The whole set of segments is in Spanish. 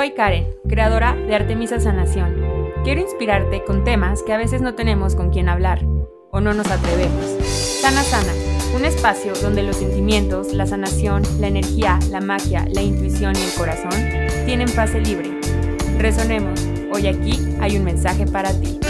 Soy Karen, creadora de Artemisa Sanación. Quiero inspirarte con temas que a veces no tenemos con quien hablar o no nos atrevemos. Sana Sana, un espacio donde los sentimientos, la sanación, la energía, la magia, la intuición y el corazón tienen fase libre. Resonemos, hoy aquí hay un mensaje para ti.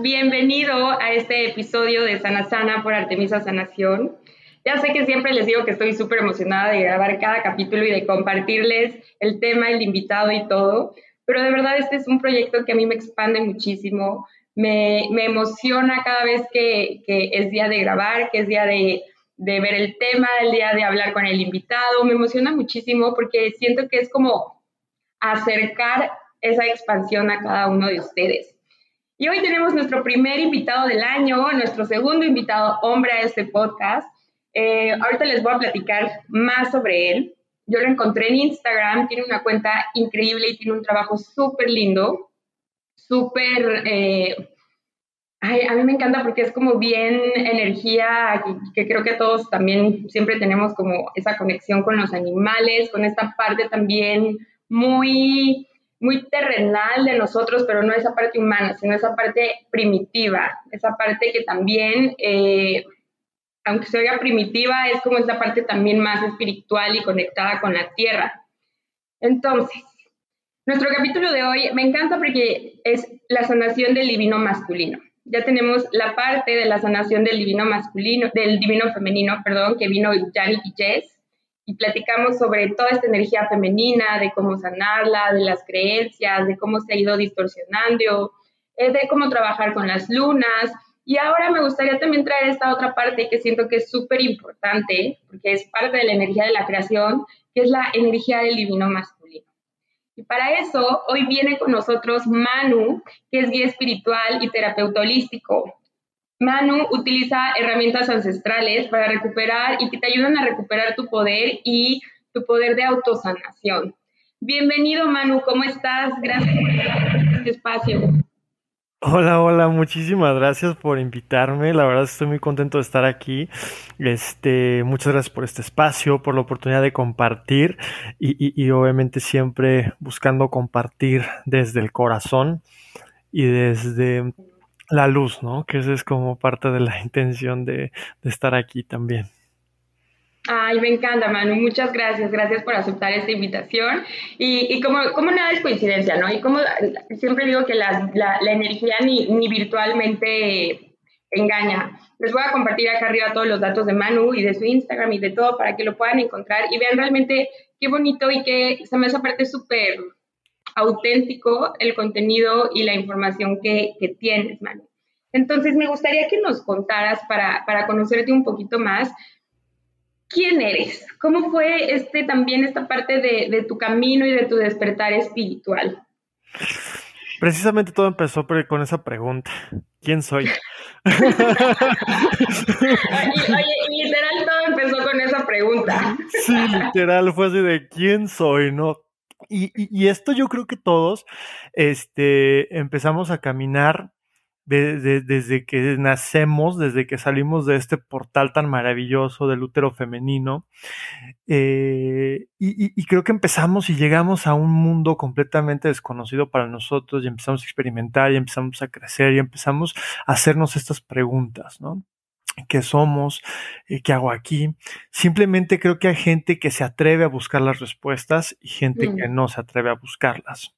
Bienvenido a este episodio de Sana Sana por Artemisa Sanación. Ya sé que siempre les digo que estoy súper emocionada de grabar cada capítulo y de compartirles el tema, el invitado y todo, pero de verdad este es un proyecto que a mí me expande muchísimo, me, emociona cada vez que, es día de grabar, que es día de ver el tema, el día de hablar con el invitado, me emociona muchísimo porque siento que es como acercar esa expansión a cada uno de ustedes. Y hoy tenemos nuestro primer invitado del año, nuestro segundo invitado hombre a este podcast. Eh, ahorita les voy a platicar más sobre él. Yo lo encontré en Instagram, tiene una cuenta increíble y tiene un trabajo súper lindo, súper... Eh, a mí me encanta porque es como bien energía, que, que, creo que todos también siempre tenemos como esa conexión con los animales, con esta parte también muy muy terrenal de nosotros, pero no esa parte humana, sino esa parte primitiva, esa parte que también, eh, aunque se oiga primitiva, es como esa parte también más espiritual y conectada con la tierra. Entonces, nuestro capítulo de hoy me encanta porque es la sanación del divino masculino. Ya tenemos la parte de la sanación del divino masculino, del divino femenino, perdón, que vino Yannick Jess y platicamos sobre toda esta energía femenina, de cómo sanarla, de las creencias, de cómo se ha ido distorsionando, eh, de cómo trabajar con las lunas. Y ahora me gustaría también traer esta otra parte que siento que es súper importante, porque es parte de la energía de la creación, que es la energía del divino masculino. Y para eso, hoy viene con nosotros Manu, que es guía espiritual y terapeuta holístico. Manu utiliza herramientas ancestrales para recuperar y que te ayudan a recuperar tu poder y tu poder de autosanación. Bienvenido Manu, ¿cómo estás? Gracias por este espacio. Hola, hola, muchísimas gracias por invitarme. La verdad estoy muy contento de estar aquí. Este, muchas gracias por este espacio, por la oportunidad de compartir y, y, y obviamente siempre buscando compartir desde el corazón y desde la luz, ¿no? Que esa es como parte de la intención de, de, estar aquí también. Ay, me encanta, Manu. Muchas gracias. Gracias por aceptar esta invitación. Y, y como, como, nada es coincidencia, ¿no? Y como siempre digo que la, la, la energía ni, ni, virtualmente engaña. Les voy a compartir acá arriba todos los datos de Manu y de su Instagram y de todo para que lo puedan encontrar y vean realmente qué bonito y que se me hace parte súper auténtico el contenido y la información que, que tienes, Manu. Entonces, me gustaría que nos contaras para, para conocerte un poquito más, ¿quién eres? ¿Cómo fue este, también esta parte de, de tu camino y de tu despertar espiritual? Precisamente todo empezó con esa pregunta. ¿Quién soy? oye, oye, literal todo empezó con esa pregunta. Sí, literal fue así de ¿quién soy? ¿No? Y, esto yo creo que todos este, empezamos a caminar de, de, desde que nacemos, desde que salimos de este portal tan maravilloso del útero femenino. Eh, y, y, creo que empezamos y llegamos a un mundo completamente desconocido para nosotros y empezamos a experimentar y empezamos a crecer y empezamos a hacernos estas preguntas, ¿no? Qué somos, eh, qué hago aquí. Simplemente creo que hay gente que se atreve a buscar las respuestas y gente mm. que no se atreve a buscarlas.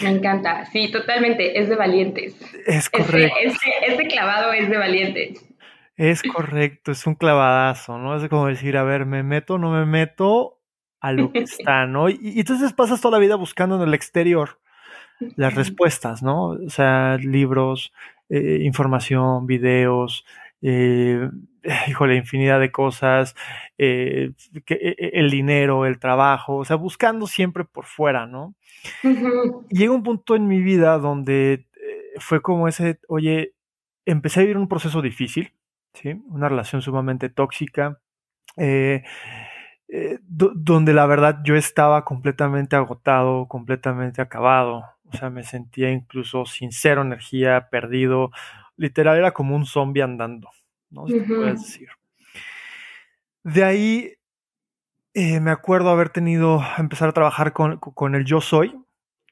Me encanta, sí, totalmente, es de valientes. Es correcto. Este, este, este, clavado es de valientes. Es correcto, es un clavadazo, ¿no? Es como decir, a ver, ¿me meto o no me meto a lo que está, ¿no? Y, y entonces pasas toda la vida buscando en el exterior las respuestas, ¿no? O sea, libros, eh, información, videos, eh, híjole, infinidad de cosas, eh, que, e, e, el dinero, el trabajo, o sea, buscando siempre por fuera, ¿no? Uh -huh. Llega un punto en mi vida donde eh, fue como ese, oye, empecé a vivir un proceso difícil, ¿sí? Una relación sumamente tóxica, eh, eh, donde la verdad yo estaba completamente agotado, completamente acabado. O sea, me sentía incluso sin cero energía, perdido. Literal era como un zombie andando, ¿no? Si puedes decir. De ahí eh, me acuerdo haber tenido, empezar a trabajar con, con el yo soy,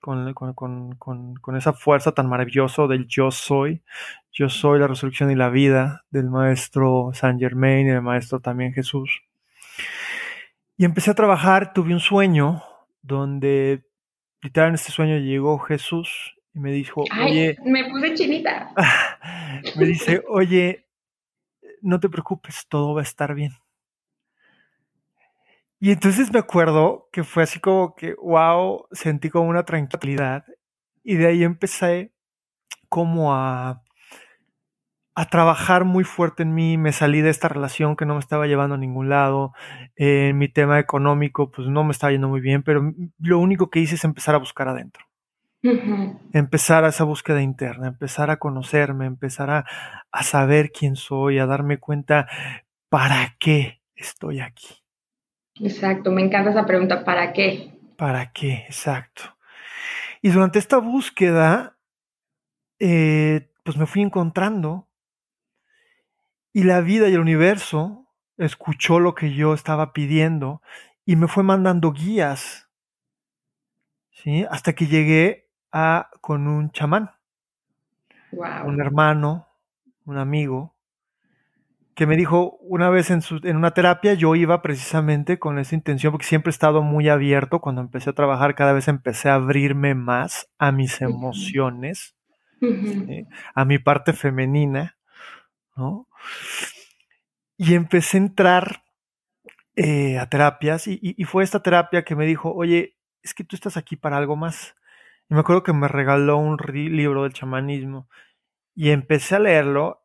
con, con, con, esa fuerza tan maravillosa del yo soy. Yo soy la resurrección y la vida del maestro Saint Germain y del maestro también Jesús. Y empecé a trabajar, tuve un sueño donde, literal en este sueño llegó Jesús y me dijo, oye, me puse chinita. me dice, oye, no te preocupes, todo va a estar bien. Y entonces me acuerdo que fue así como que, wow, sentí como una tranquilidad. Y de ahí empecé como a, a trabajar muy fuerte en mí. Me salí de esta relación que no me estaba llevando a ningún lado. En mi tema económico, pues no me estaba yendo muy bien, pero lo único que hice es empezar a buscar adentro. Empezar a esa búsqueda interna, empezar a conocerme, empezar a, a saber quién soy, a darme cuenta para qué estoy aquí. Exacto, me encanta esa pregunta, ¿para qué? ¿Para qué? Exacto. Y durante esta búsqueda, eh, pues me fui encontrando y la vida y el universo escuchó lo que yo estaba pidiendo y me fue mandando guías, ¿sí? Hasta que llegué a con un chamán, un hermano, un amigo, que me dijo una vez en, en, una terapia, yo iba precisamente con esa intención, porque siempre he estado muy abierto, cuando empecé a trabajar cada vez empecé a abrirme más a mis emociones, a mi parte femenina, ¿no? Y empecé a entrar eh, a terapias y, y, fue esta terapia que me dijo, oye, es que tú estás aquí para algo más. Y me acuerdo que me regaló un libro del chamanismo y empecé a leerlo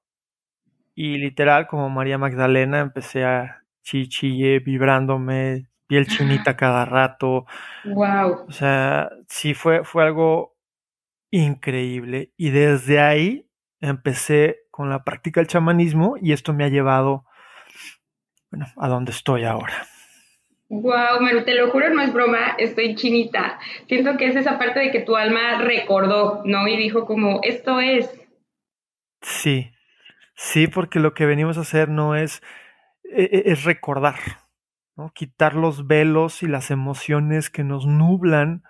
y literal, como María Magdalena, empecé a chichille, vibrándome, piel chinita cada rato. Wow. O sea, sí fue, fue algo increíble. Y desde ahí empecé con la práctica del chamanismo y esto me ha llevado, bueno, a donde estoy ahora. Wow, Maru, te lo juro, no es broma, estoy chinita. Siento que es esa parte de que tu alma recordó, ¿no? Y dijo como, esto es. Sí, Sí, porque lo que venimos a hacer no es, e, e, es recordar, ¿no? quitar los velos y las emociones que nos nublan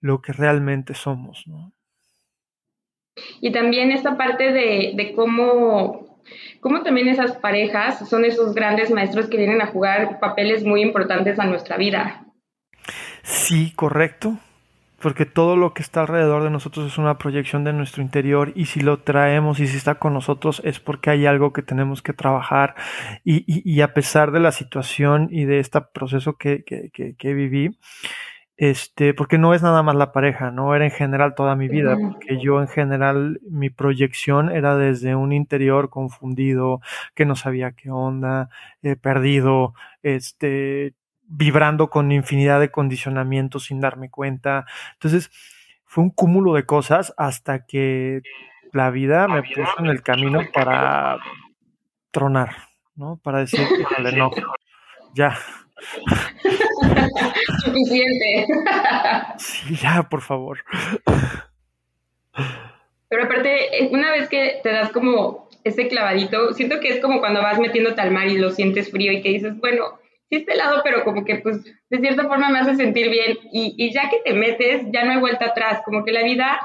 lo que realmente somos. ¿no? Y también esta parte de, de cómo, cómo también esas parejas son esos grandes maestros que vienen a jugar papeles muy importantes a nuestra vida. Sí, correcto porque todo lo que está alrededor de nosotros es una proyección de nuestro interior y si lo traemos y si está con nosotros es porque hay algo que tenemos que trabajar y, y, a pesar de la situación y de este proceso que, que, que, viví, este, porque no es nada más la pareja, no era en general toda mi vida, porque yo en general mi proyección era desde un interior confundido, que no sabía qué onda, eh, perdido, este, vibrando con infinidad de condicionamientos sin darme cuenta. Entonces, fue un cúmulo de cosas hasta que la vida me puso en el camino para tronar, ¿no? Para decir, no, ya. Suficiente. Sí, ya, por favor. Pero aparte, una vez que te das como ese clavadito, siento que es como cuando vas metiéndote al mar y lo sientes frío y que dices, bueno, sí este lado, pero como que pues de cierta forma me hace sentir bien y, y ya que te metes, ya no hay vuelta atrás, como que la vida,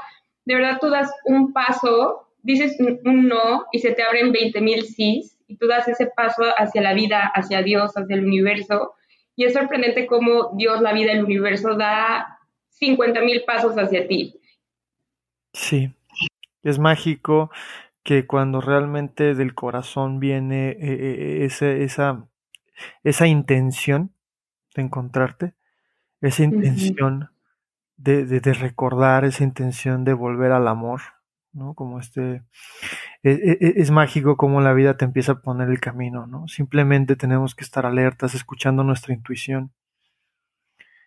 de verdad tú das un paso, dices un, no y se te abren 20 mil sís y tú das ese paso hacia la vida, hacia Dios, hacia el universo y es sorprendente cómo Dios, la vida, el universo da 50 mil pasos hacia ti. Sí, es mágico que cuando realmente del corazón viene eh, eh, ese, esa esa intención de encontrarte, esa intención de, de, recordar, esa intención de volver al amor, ¿no? Como este, e, e, e, es, mágico como la vida te empieza a poner el camino, ¿no? Simplemente tenemos que estar alertas, escuchando nuestra intuición.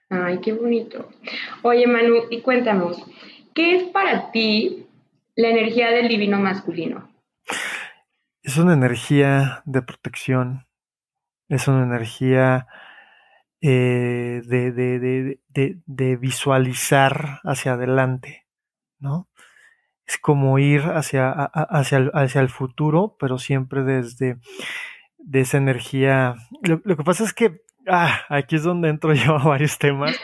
Ay, qué bonito. Oye, Manu, y cuéntanos, ¿qué es para ti la energía del divino masculino? Es una energía de protección, es una energía eh, de, de, visualizar hacia adelante, ¿no? Es como ir hacia, hacia, el, hacia el futuro, pero siempre desde de esa energía. Lo, lo, que pasa es que Ah, aquí es donde entro yo a varios temas,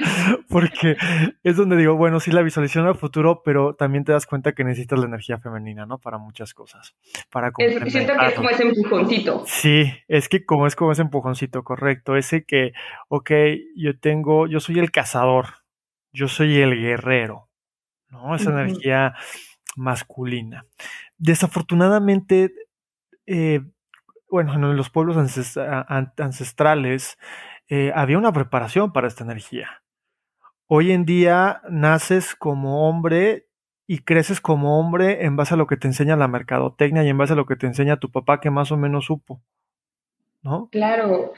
porque es donde digo, bueno, sí, la visualización al futuro, pero también te das cuenta que necesitas la energía femenina, ¿no? Para muchas cosas. Para es, siento que es como ese empujoncito. Sí, es que como es como ese empujoncito, correcto. Ese que, ok, yo tengo, yo soy el cazador, yo soy el guerrero, ¿no? Esa energía masculina. Desafortunadamente, eh, bueno, en los pueblos ancestrales eh, había una preparación para esta energía. Hoy en día naces como hombre y creces como hombre en base a lo que te enseña la mercadotecnia y en base a lo que te enseña tu papá que más o menos supo. ¿No? Claro,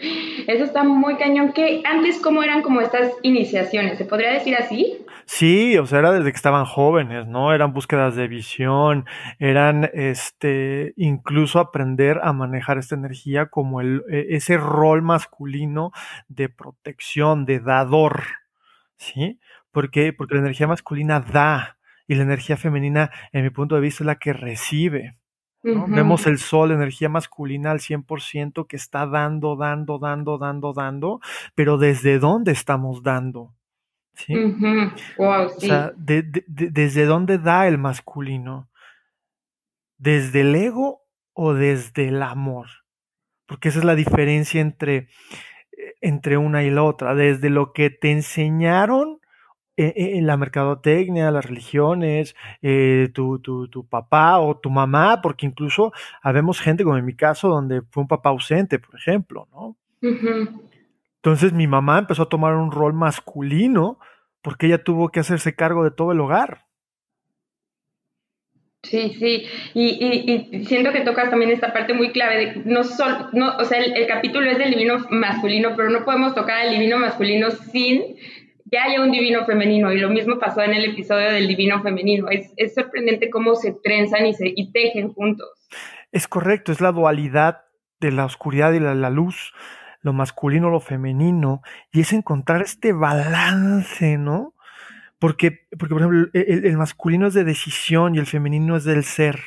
eso está muy cañón. Que antes, ¿cómo eran como estas iniciaciones? ¿Se podría decir así? Sí, o sea, era desde que estaban jóvenes, ¿no? Eran búsquedas de visión, eran este, incluso aprender a manejar esta energía como el, e, ese rol masculino de protección, de dador, ¿sí? Porque, porque la energía masculina da y la energía femenina, en mi punto de vista, es la que recibe. Vemos el sol, energía masculina al 100% que está dando, dando, dando, dando, dando, pero ¿desde dónde estamos dando? ¿Sí? O sea, ¿desde dónde da el masculino? ¿Desde el ego o desde el amor? Porque esa es la diferencia entre, eh, entre una y la otra. Desde lo que te enseñaron eh, eh, en la mercadotecnia, las religiones, tu, tu, papá o tu mamá, porque incluso habemos gente, como en mi caso, donde fue un papá ausente, por ejemplo, ¿no? Entonces mi mamá empezó a tomar un rol masculino porque ella tuvo que hacerse cargo de todo el hogar. Sí, sí, y, siento que tocas también esta parte muy clave de no solo, no, o sea, el, capítulo es del divino masculino, pero no podemos tocar al divino masculino sin que haya un divino femenino, y lo mismo pasó en el episodio del divino femenino. Es, es sorprendente cómo se trenzan y se y tejen juntos. Es correcto, es la dualidad de la oscuridad y la, la luz lo masculino, lo femenino, y es encontrar este balance, ¿no? Porque, porque por ejemplo, el, masculino es de decisión y el femenino es del ser.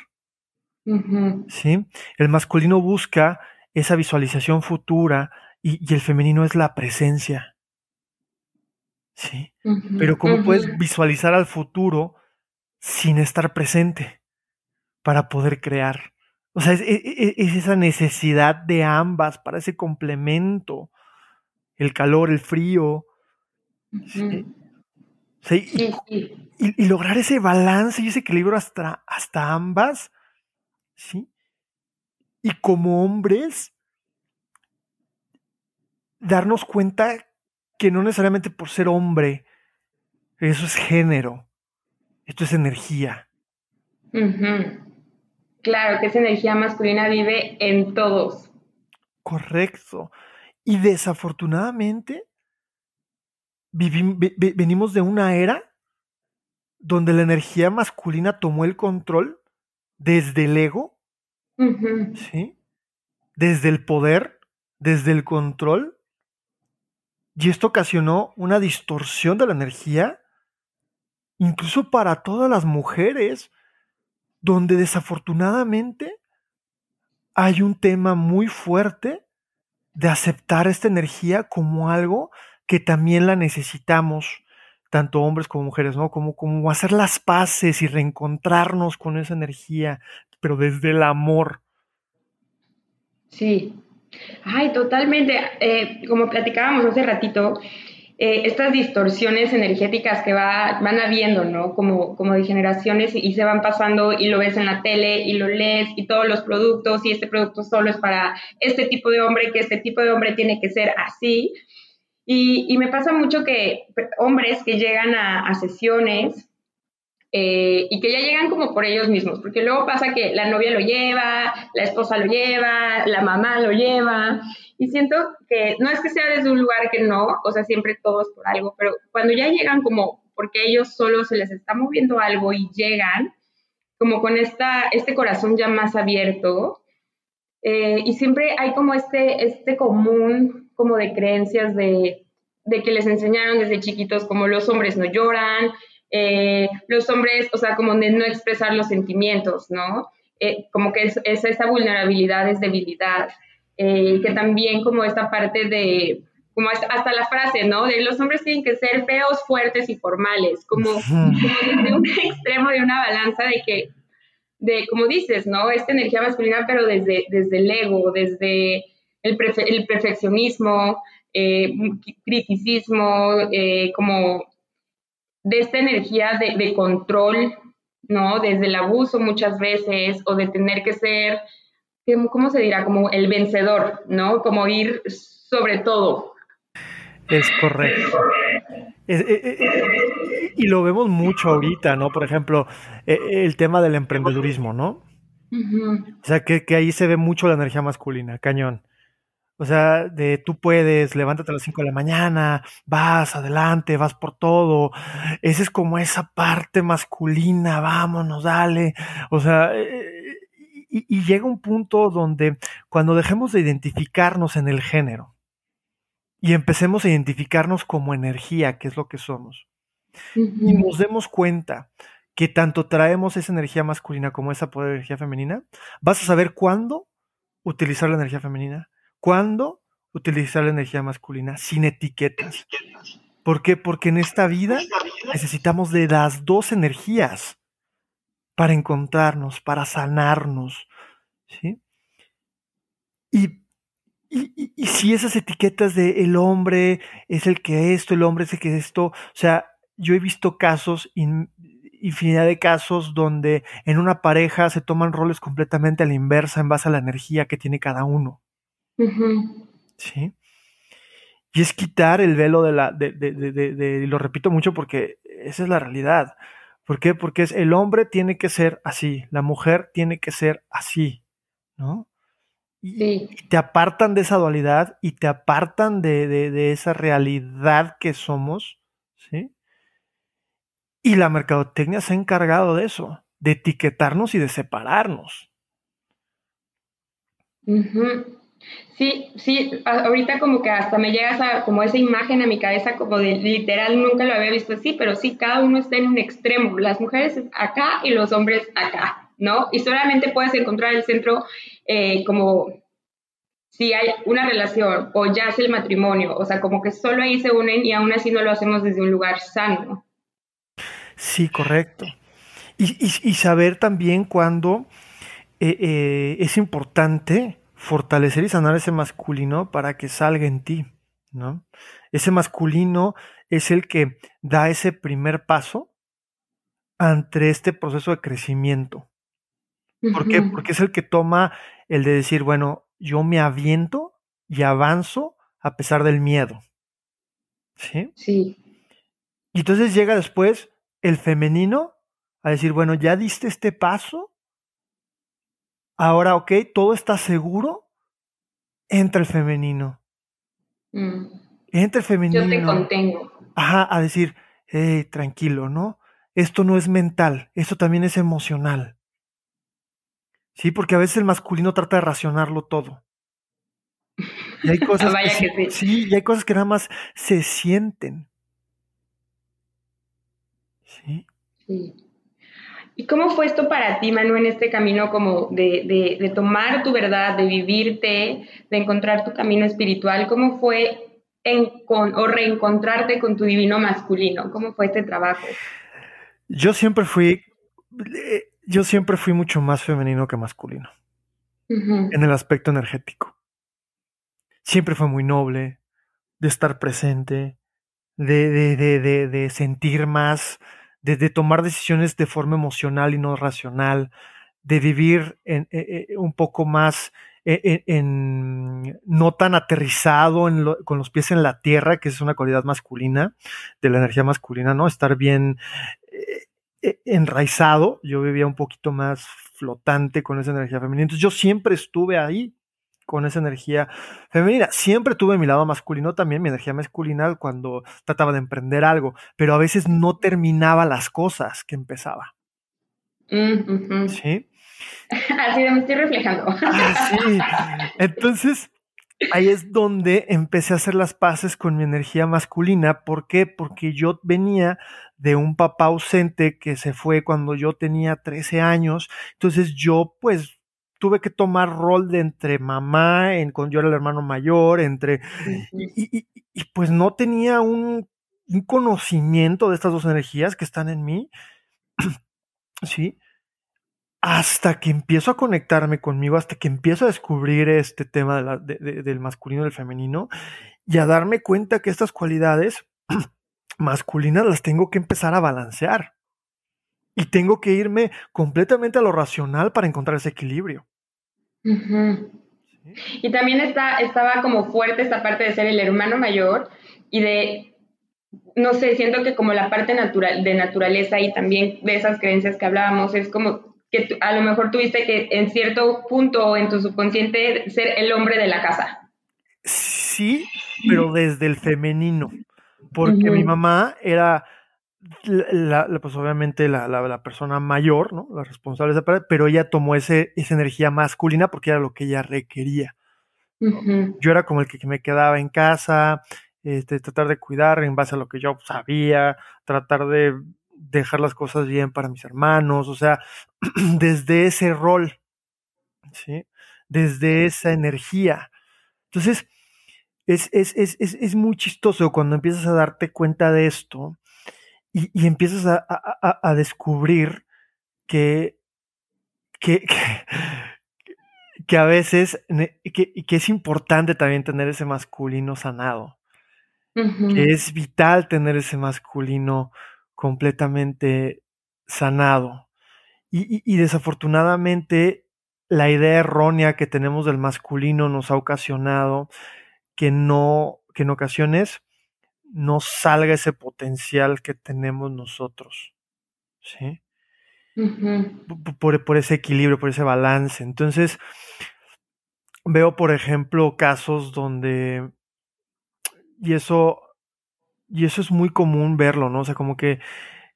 ¿Sí? El masculino busca esa visualización futura y, el femenino es la presencia. ¿Sí? Pero ¿cómo puedes visualizar al futuro sin estar presente para poder crear? O sea, es, esa necesidad de ambas para ese complemento, el calor, el frío. y, lograr ese balance y ese equilibrio hasta, hasta ambas, ¿sí? Y como hombres, darnos cuenta que no necesariamente por ser hombre, eso es género, esto es energía. Claro, que esa energía masculina vive en todos. Correcto. Y desafortunadamente venimos de una era donde la energía masculina tomó el control desde el ego, ¿sí? desde el poder, desde el control, y esto ocasionó una distorsión de la energía, incluso para todas las mujeres donde desafortunadamente hay un tema muy fuerte de aceptar esta energía como algo que también la necesitamos, tanto hombres como mujeres, ¿no? Como, como hacer las paces y reencontrarnos con esa energía, pero desde el amor. Sí. Ay, totalmente. Eh, como platicábamos hace ratito, eh, estas distorsiones energéticas que va, van habiendo, ¿no? Como, como de generaciones y, se van pasando y lo ves en la tele y lo lees y todos los productos y este producto solo es para este tipo de hombre, que este tipo de hombre tiene que ser así. Y, y me pasa mucho que hombres que llegan a, a sesiones eh, y que ya llegan como por ellos mismos, porque luego pasa que la novia lo lleva, la esposa lo lleva, la mamá lo lleva, y siento que no es que sea desde un lugar que no, o sea, siempre todos por algo, pero cuando ya llegan como porque ellos solo se les está moviendo algo y llegan como con esta, este corazón ya más abierto, eh, y siempre hay como este, este común como de creencias de de que les enseñaron desde chiquitos como los hombres no lloran, eh, los hombres, o sea, como de no expresar los sentimientos, ¿no? Eh, como que es, esa vulnerabilidad es debilidad, eh, que también como esta parte de, como hasta, la frase, ¿no? De los hombres tienen que ser feos, fuertes y formales, como, desde un extremo de una balanza de que, de, como dices, ¿no? Esta energía masculina, pero desde, desde el ego, desde el, el perfeccionismo, eh, criticismo, eh, como de esta energía de, control, ¿no? Desde el abuso muchas veces, o de tener que ser, ¿cómo se dirá? Como el vencedor, ¿no? Como ir sobre todo. Es correcto. y lo vemos mucho ahorita, ¿no? Por ejemplo, el tema del emprendedurismo, ¿no? O sea, que, que, ahí se ve mucho la energía masculina, cañón. O sea, de tú puedes, levántate a las 5 de la mañana, vas adelante, vas por todo. Esa es como esa parte masculina, vámonos, dale. O sea, eh, y, llega un punto donde cuando dejemos de identificarnos en el género y empecemos a identificarnos como energía, que es lo que somos, y nos demos cuenta que tanto traemos esa energía masculina como esa poder energía femenina, vas a saber cuándo utilizar la energía femenina ¿Cuándo utilizar la energía masculina? Sin etiquetas. ¿Por qué? Porque en esta vida necesitamos de las dos energías para encontrarnos, para sanarnos. ¿sí? Y, y, si esas etiquetas de el hombre es el que esto, el hombre es el que esto, o sea, yo he visto casos, infinidad de casos donde en una pareja se toman roles completamente a la inversa en base a la energía que tiene cada uno. Sí. Y es quitar el velo de la, de, de, de, lo repito mucho porque esa es la realidad. ¿Por qué? Porque es el hombre tiene que ser así, la mujer tiene que ser así, ¿no? Y, te apartan de esa dualidad y te apartan de, esa realidad que somos, ¿sí? Y la mercadotecnia se ha encargado de eso, de etiquetarnos y de separarnos. Sí, sí, ahorita como que hasta me llega esa, como esa imagen a mi cabeza como de literal, nunca lo había visto así, pero sí, cada uno está en un extremo, las mujeres acá y los hombres acá, ¿no? Y solamente puedes encontrar el centro eh, como si hay una relación o ya es el matrimonio, o sea, como que solo ahí se unen y aún así no lo hacemos desde un lugar sano. Sí, correcto. Y, saber también cuándo eh, eh, es importante fortalecer y sanar ese masculino para que salga en ti, ¿no? Ese masculino es el que da ese primer paso ante este proceso de crecimiento. ¿Por qué? Porque es el que toma el de decir, bueno, yo me aviento y avanzo a pesar del miedo. ¿Sí? Sí. Y entonces llega después el femenino a decir, bueno, ya diste este paso, Ahora, ok, todo está seguro, entra el femenino. Mm. Entra el femenino. Yo te contengo. Ajá, a decir, hey, tranquilo, ¿no? Esto no es mental, esto también es emocional. Sí, porque a veces el masculino trata de racionarlo todo. Y hay cosas que, sí. y hay cosas que nada más se sienten. Sí. Sí. ¿Y cómo fue esto para ti, Manu, en este camino como de, tomar tu verdad, de vivirte, de encontrar tu camino espiritual? ¿Cómo fue en, o reencontrarte con tu divino masculino? ¿Cómo fue este trabajo? Yo siempre fui, yo siempre fui mucho más femenino que masculino en el aspecto energético. Siempre fue muy noble de estar presente, de, de, de sentir más de, tomar decisiones de forma emocional y no racional, de vivir en, eh, eh, un poco más eh, en, no tan aterrizado con los pies en la tierra, que es una cualidad masculina, de la energía masculina, ¿no? Estar bien enraizado. Yo vivía un poquito más flotante con esa energía femenina. Entonces yo siempre estuve ahí con esa energía femenina. Siempre tuve mi lado masculino también, mi energía masculina cuando trataba de emprender algo, pero a veces no terminaba las cosas que empezaba. Mm, sí. Así me estoy reflejando. Ah, sí. Entonces, ahí es donde empecé a hacer las paces con mi energía masculina. ¿Por qué? Porque yo venía de un papá ausente que se fue cuando yo tenía 13 años. Entonces yo pues tuve que tomar rol de entre mamá, en, con yo era el hermano mayor, entre... Y, pues no tenía un, un, conocimiento de estas dos energías que están en mí. ¿Sí? hasta que empiezo a conectarme conmigo, hasta que empiezo a descubrir este tema del masculino y del femenino y a darme cuenta que estas cualidades masculinas las tengo que empezar a balancear. Y tengo que irme completamente a lo racional para encontrar ese equilibrio. Y también está, estaba como fuerte esta parte de ser el hermano mayor y de, no sé, siento que como la parte natural, de naturaleza y también de esas creencias que hablábamos, es como que a lo mejor tuviste que en cierto punto en tu subconsciente ser el hombre de la casa. Sí, pero desde el femenino, porque mi mamá era, la, pues obviamente la, la, persona mayor, ¿no? La responsable de esa pero ella tomó ese, esa energía masculina porque era lo que ella requería. Yo era como el que me quedaba en casa, este, tratar de cuidar en base a lo que yo sabía, tratar de dejar las cosas bien para mis hermanos, o sea, desde ese rol, ¿sí? Desde esa energía. Entonces, es, es, es, es muy chistoso cuando empiezas a darte cuenta de esto y, empiezas a, a, descubrir que, que, que, a veces que, que, es importante también tener ese masculino sanado. Que es vital tener ese masculino completamente sanado. Y, desafortunadamente la idea errónea que tenemos del masculino nos ha ocasionado que no, que en ocasiones no salga ese potencial que tenemos nosotros. ¿Sí? por, por, ese equilibrio, por ese balance. Entonces, veo, por ejemplo, casos donde, y eso y eso es muy común verlo, ¿no? O sea, como que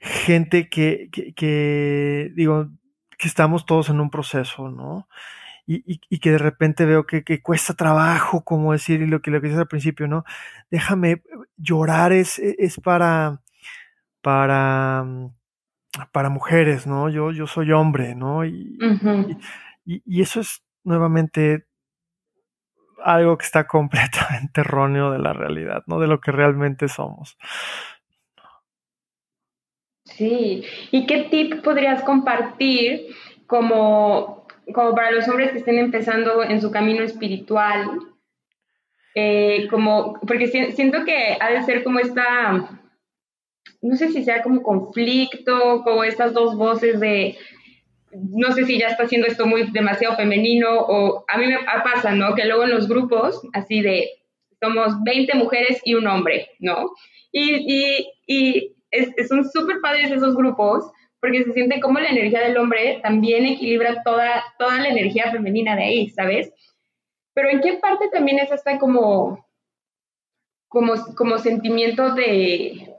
gente que, que, digo, que estamos todos en un proceso, ¿no? Y, y, que de repente veo que, que, cuesta trabajo, como decir, y lo que, lo que dices al principio, ¿no? Déjame, llorar es, es para, para, para mujeres, ¿no? Yo, yo soy hombre, ¿no? y, y eso es nuevamente algo que está completamente erróneo de la realidad, ¿no? De lo que realmente somos. Sí, ¿y qué tip podrías compartir como, como para los hombres que estén empezando en su camino espiritual? Eh, como, porque siento que ha de ser como esta, no sé si sea como conflicto, como estas dos voces de no sé si ya está haciendo esto muy demasiado femenino o a mí me pasa, ¿no? Que luego en los grupos, así de, somos 20 mujeres y un hombre, ¿no? Y, y, son súper padres esos grupos porque se siente como la energía del hombre también equilibra toda, toda la energía femenina de ahí, ¿sabes? Pero ¿en qué parte también es hasta como, como, como sentimiento de,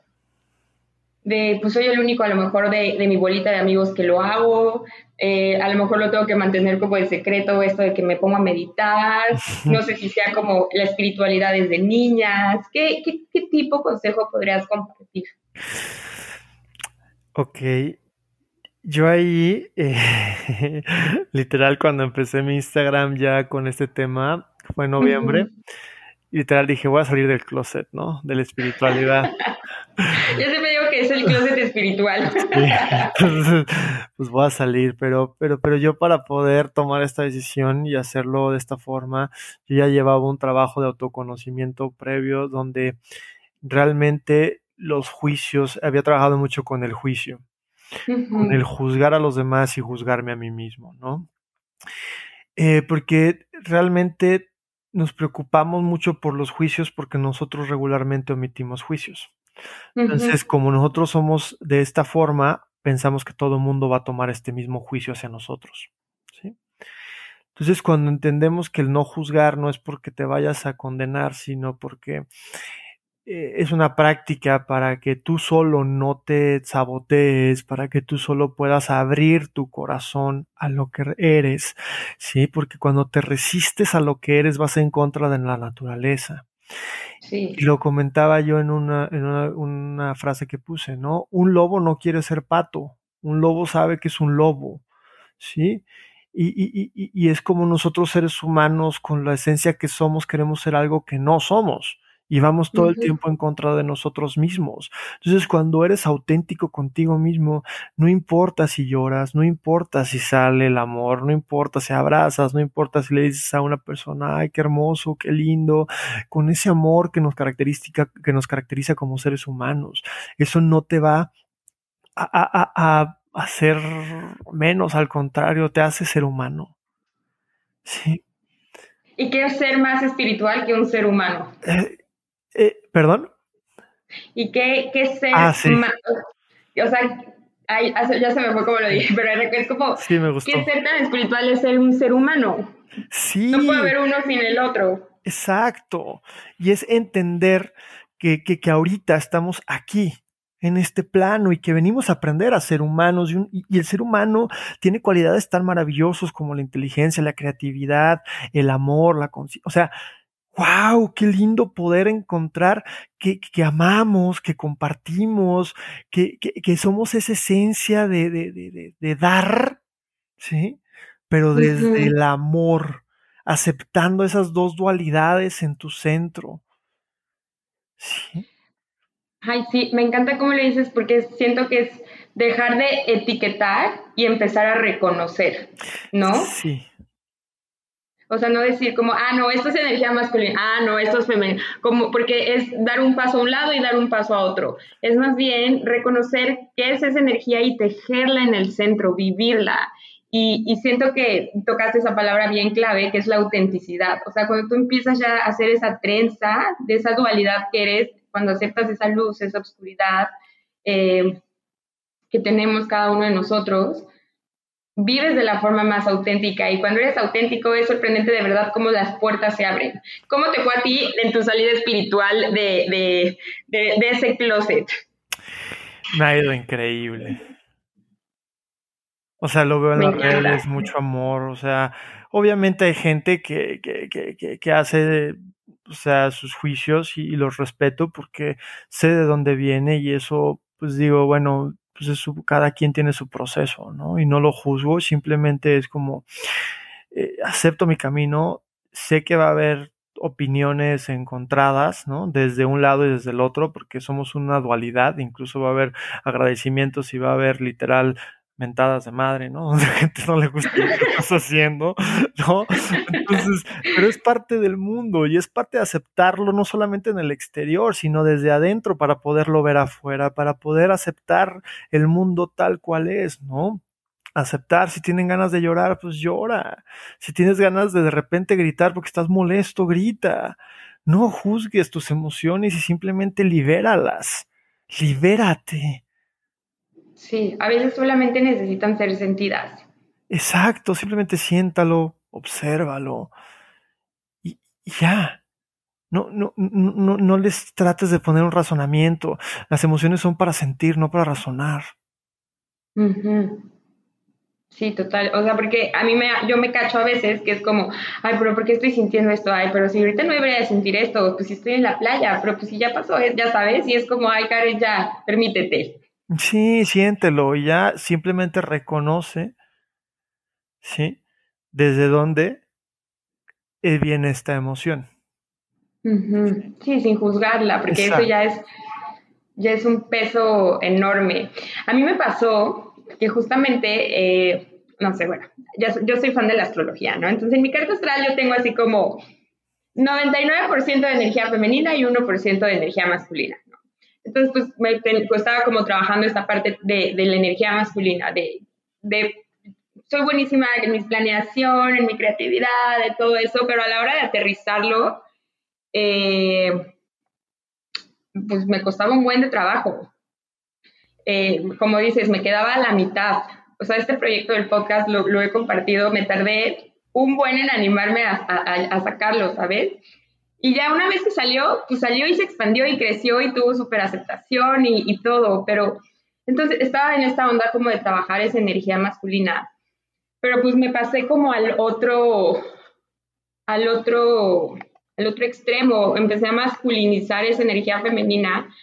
de, pues soy el único a lo mejor de, de, mi bolita de amigos que lo hago, eh, a lo mejor lo tengo que mantener como el secreto, esto de que me pongo a meditar, no sé si sea como la espiritualidad desde niñas, ¿qué, qué, qué tipo de consejo podrías compartir? Ok, yo ahí, eh, literal, cuando empecé mi Instagram ya con este tema, fue en noviembre, literal dije, voy a salir del closet, ¿no? De la espiritualidad. Yo siempre digo que es el closet espiritual. pues voy a salir, pero, pero, pero yo para poder tomar esta decisión y hacerlo de esta forma, yo ya llevaba un trabajo de autoconocimiento previo donde realmente los juicios, había trabajado mucho con el juicio, con el juzgar a los demás y juzgarme a mí mismo, ¿no? Eh, porque realmente nos preocupamos mucho por los juicios porque nosotros regularmente omitimos juicios. Entonces, como nosotros somos de esta forma, pensamos que todo el mundo va a tomar este mismo juicio hacia nosotros. ¿sí? Entonces, cuando entendemos que el no juzgar no es porque te vayas a condenar, sino porque es una práctica para que tú solo no te sabotees, para que tú solo puedas abrir tu corazón a lo que eres, ¿sí? Porque cuando te resistes a lo que eres vas en contra de la naturaleza. Sí. Y lo comentaba yo en una, en una, una frase que puse, ¿no? Un lobo no quiere ser pato, un lobo sabe que es un lobo, ¿sí? Y, y, y, y, es como nosotros seres humanos, con la esencia que somos, queremos ser algo que no somos y vamos todo el tiempo en contra de nosotros mismos. Entonces, cuando eres auténtico contigo mismo, no importa si lloras, no importa si sale el amor, no importa si abrazas, no importa si le dices a una persona, ay, qué hermoso, qué lindo, con ese amor que nos caracteriza, que nos caracteriza como seres humanos. Eso no te va a, a, a, hacer menos, al contrario, te hace ser humano. Sí. ¿Y qué es ser más espiritual que un ser humano? Eh, ¿Perdón? ¿Y qué, qué ser ah, O sea, ya se me fue como lo dije, pero es como, sí, me gustó. ¿qué ser tan espiritual es ser un ser humano? Sí. No puede haber uno sin el otro. Exacto. Y es entender que, que, que ahorita estamos aquí, en este plano y que venimos a aprender a ser humanos y, y, el ser humano tiene cualidades tan maravillosas como la inteligencia, la creatividad, el amor, la conciencia, o sea, wow, qué lindo poder encontrar que, que amamos, que compartimos, que, que, que, somos esa esencia de, de, de, de dar, ¿sí? Pero desde el amor, aceptando esas dos dualidades en tu centro. ¿Sí? Ay, sí, me encanta cómo le dices porque siento que es dejar de etiquetar y empezar a reconocer, ¿no? Sí. O sea, no decir como, ah, no, esto es energía masculina, ah, no, esto es femenino, como, porque es dar un paso a un lado y dar un paso a otro. Es más bien reconocer qué es esa energía y tejerla en el centro, vivirla. Y, y, siento que tocaste esa palabra bien clave, que es la autenticidad. O sea, cuando tú empiezas ya a hacer esa trenza de esa dualidad que eres, cuando aceptas esa luz, esa oscuridad eh, que tenemos cada uno de nosotros, vives de la forma más auténtica y cuando eres auténtico es sorprendente de verdad cómo las puertas se abren. ¿Cómo te fue a ti en tu salida espiritual de, ese closet? Me ha ido increíble. O sea, lo veo en las redes, mucho amor. O sea, obviamente hay gente que, que, que, que hace o sea, sus juicios y, y, los respeto porque sé de dónde viene y eso, pues digo, bueno, pues es su, cada quien tiene su proceso, ¿no? Y no lo juzgo, simplemente es como, eh, acepto mi camino, sé que va a haber opiniones encontradas, ¿no? Desde un lado y desde el otro, porque somos una dualidad, incluso va a haber agradecimientos y va a haber literal mentadas de madre, ¿no? Donde a gente no le gusta lo que estás haciendo, ¿no? Entonces, pero es parte del mundo y es parte de aceptarlo no solamente en el exterior, sino desde adentro para poderlo ver afuera, para poder aceptar el mundo tal cual es, ¿no? Aceptar, si tienen ganas de llorar, pues llora. Si tienes ganas de de repente gritar porque estás molesto, grita. No juzgues tus emociones y simplemente libéralas. Libérate Sí, a veces solamente necesitan ser sentidas. Exacto, simplemente siéntalo, obsérvalo y, ya. No, no, no, no les trates de poner un razonamiento. Las emociones son para sentir, no para razonar. Sí, total. O sea, porque a mí me, yo me cacho a veces que es como, ay, pero ¿por qué estoy sintiendo esto? Ay, pero si ahorita no debería de sentir esto, pues si estoy en la playa, pero pues si ya pasó, ya sabes, y es como, ay, Karen, ya, permítete. Sí, siéntelo ya simplemente reconoce, ¿sí? Desde dónde eh, viene esta emoción. Sí, sin juzgarla, porque eso ya es, ya es un peso enorme. A mí me pasó que justamente, eh, no sé, bueno, yo soy fan de la astrología, ¿no? Entonces en mi carta astral yo tengo así como 99% de energía femenina y 1% de energía masculina. Entonces, pues me pues, estaba como trabajando esta parte de, de la energía masculina, de, de, soy buenísima en mi planeación, en mi creatividad, de todo eso, pero a la hora de aterrizarlo, eh, pues me costaba un buen de trabajo. Eh, como dices, me quedaba a la mitad. O sea, este proyecto del podcast lo, lo he compartido, me tardé un buen en animarme a, a, a sacarlo, ¿sabes? Y ya una vez que salió, pues salió y se expandió y creció y tuvo súper aceptación y, y todo, pero entonces estaba en esta onda como de trabajar esa energía masculina, pero pues me pasé como al otro, al otro, al otro extremo, empecé a masculinizar esa energía femenina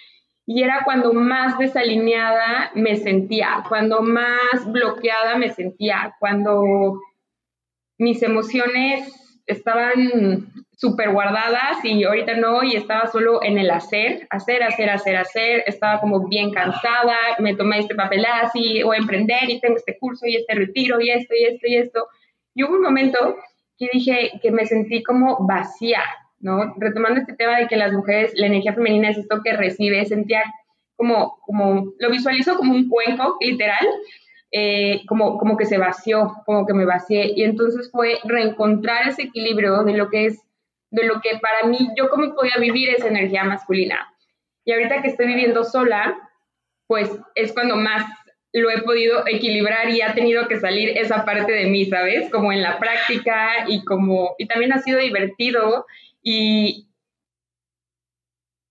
y era cuando más desalineada me sentía, cuando más bloqueada me sentía, cuando mis emociones estaban súper guardadas y ahorita no, y estaba solo en el hacer, hacer, hacer, hacer, hacer, estaba como bien cansada, me tomé este papel así, voy a emprender y tengo este curso y este retiro y esto y esto y esto. Y hubo un momento que dije que me sentí como vacía, ¿no? Retomando este tema de que las mujeres, la energía femenina es esto que recibe, sentía como, como, lo visualizo como un cuenco, literal, eh, como, como que se vació, como que me vacié. Y entonces fue reencontrar ese equilibrio de lo que es, de lo que para mí, yo cómo podía vivir esa energía masculina. Y ahorita que estoy viviendo sola, pues es cuando más lo he podido equilibrar y ha tenido que salir esa parte de mí, ¿sabes? Como en la práctica y como, y también ha sido divertido y,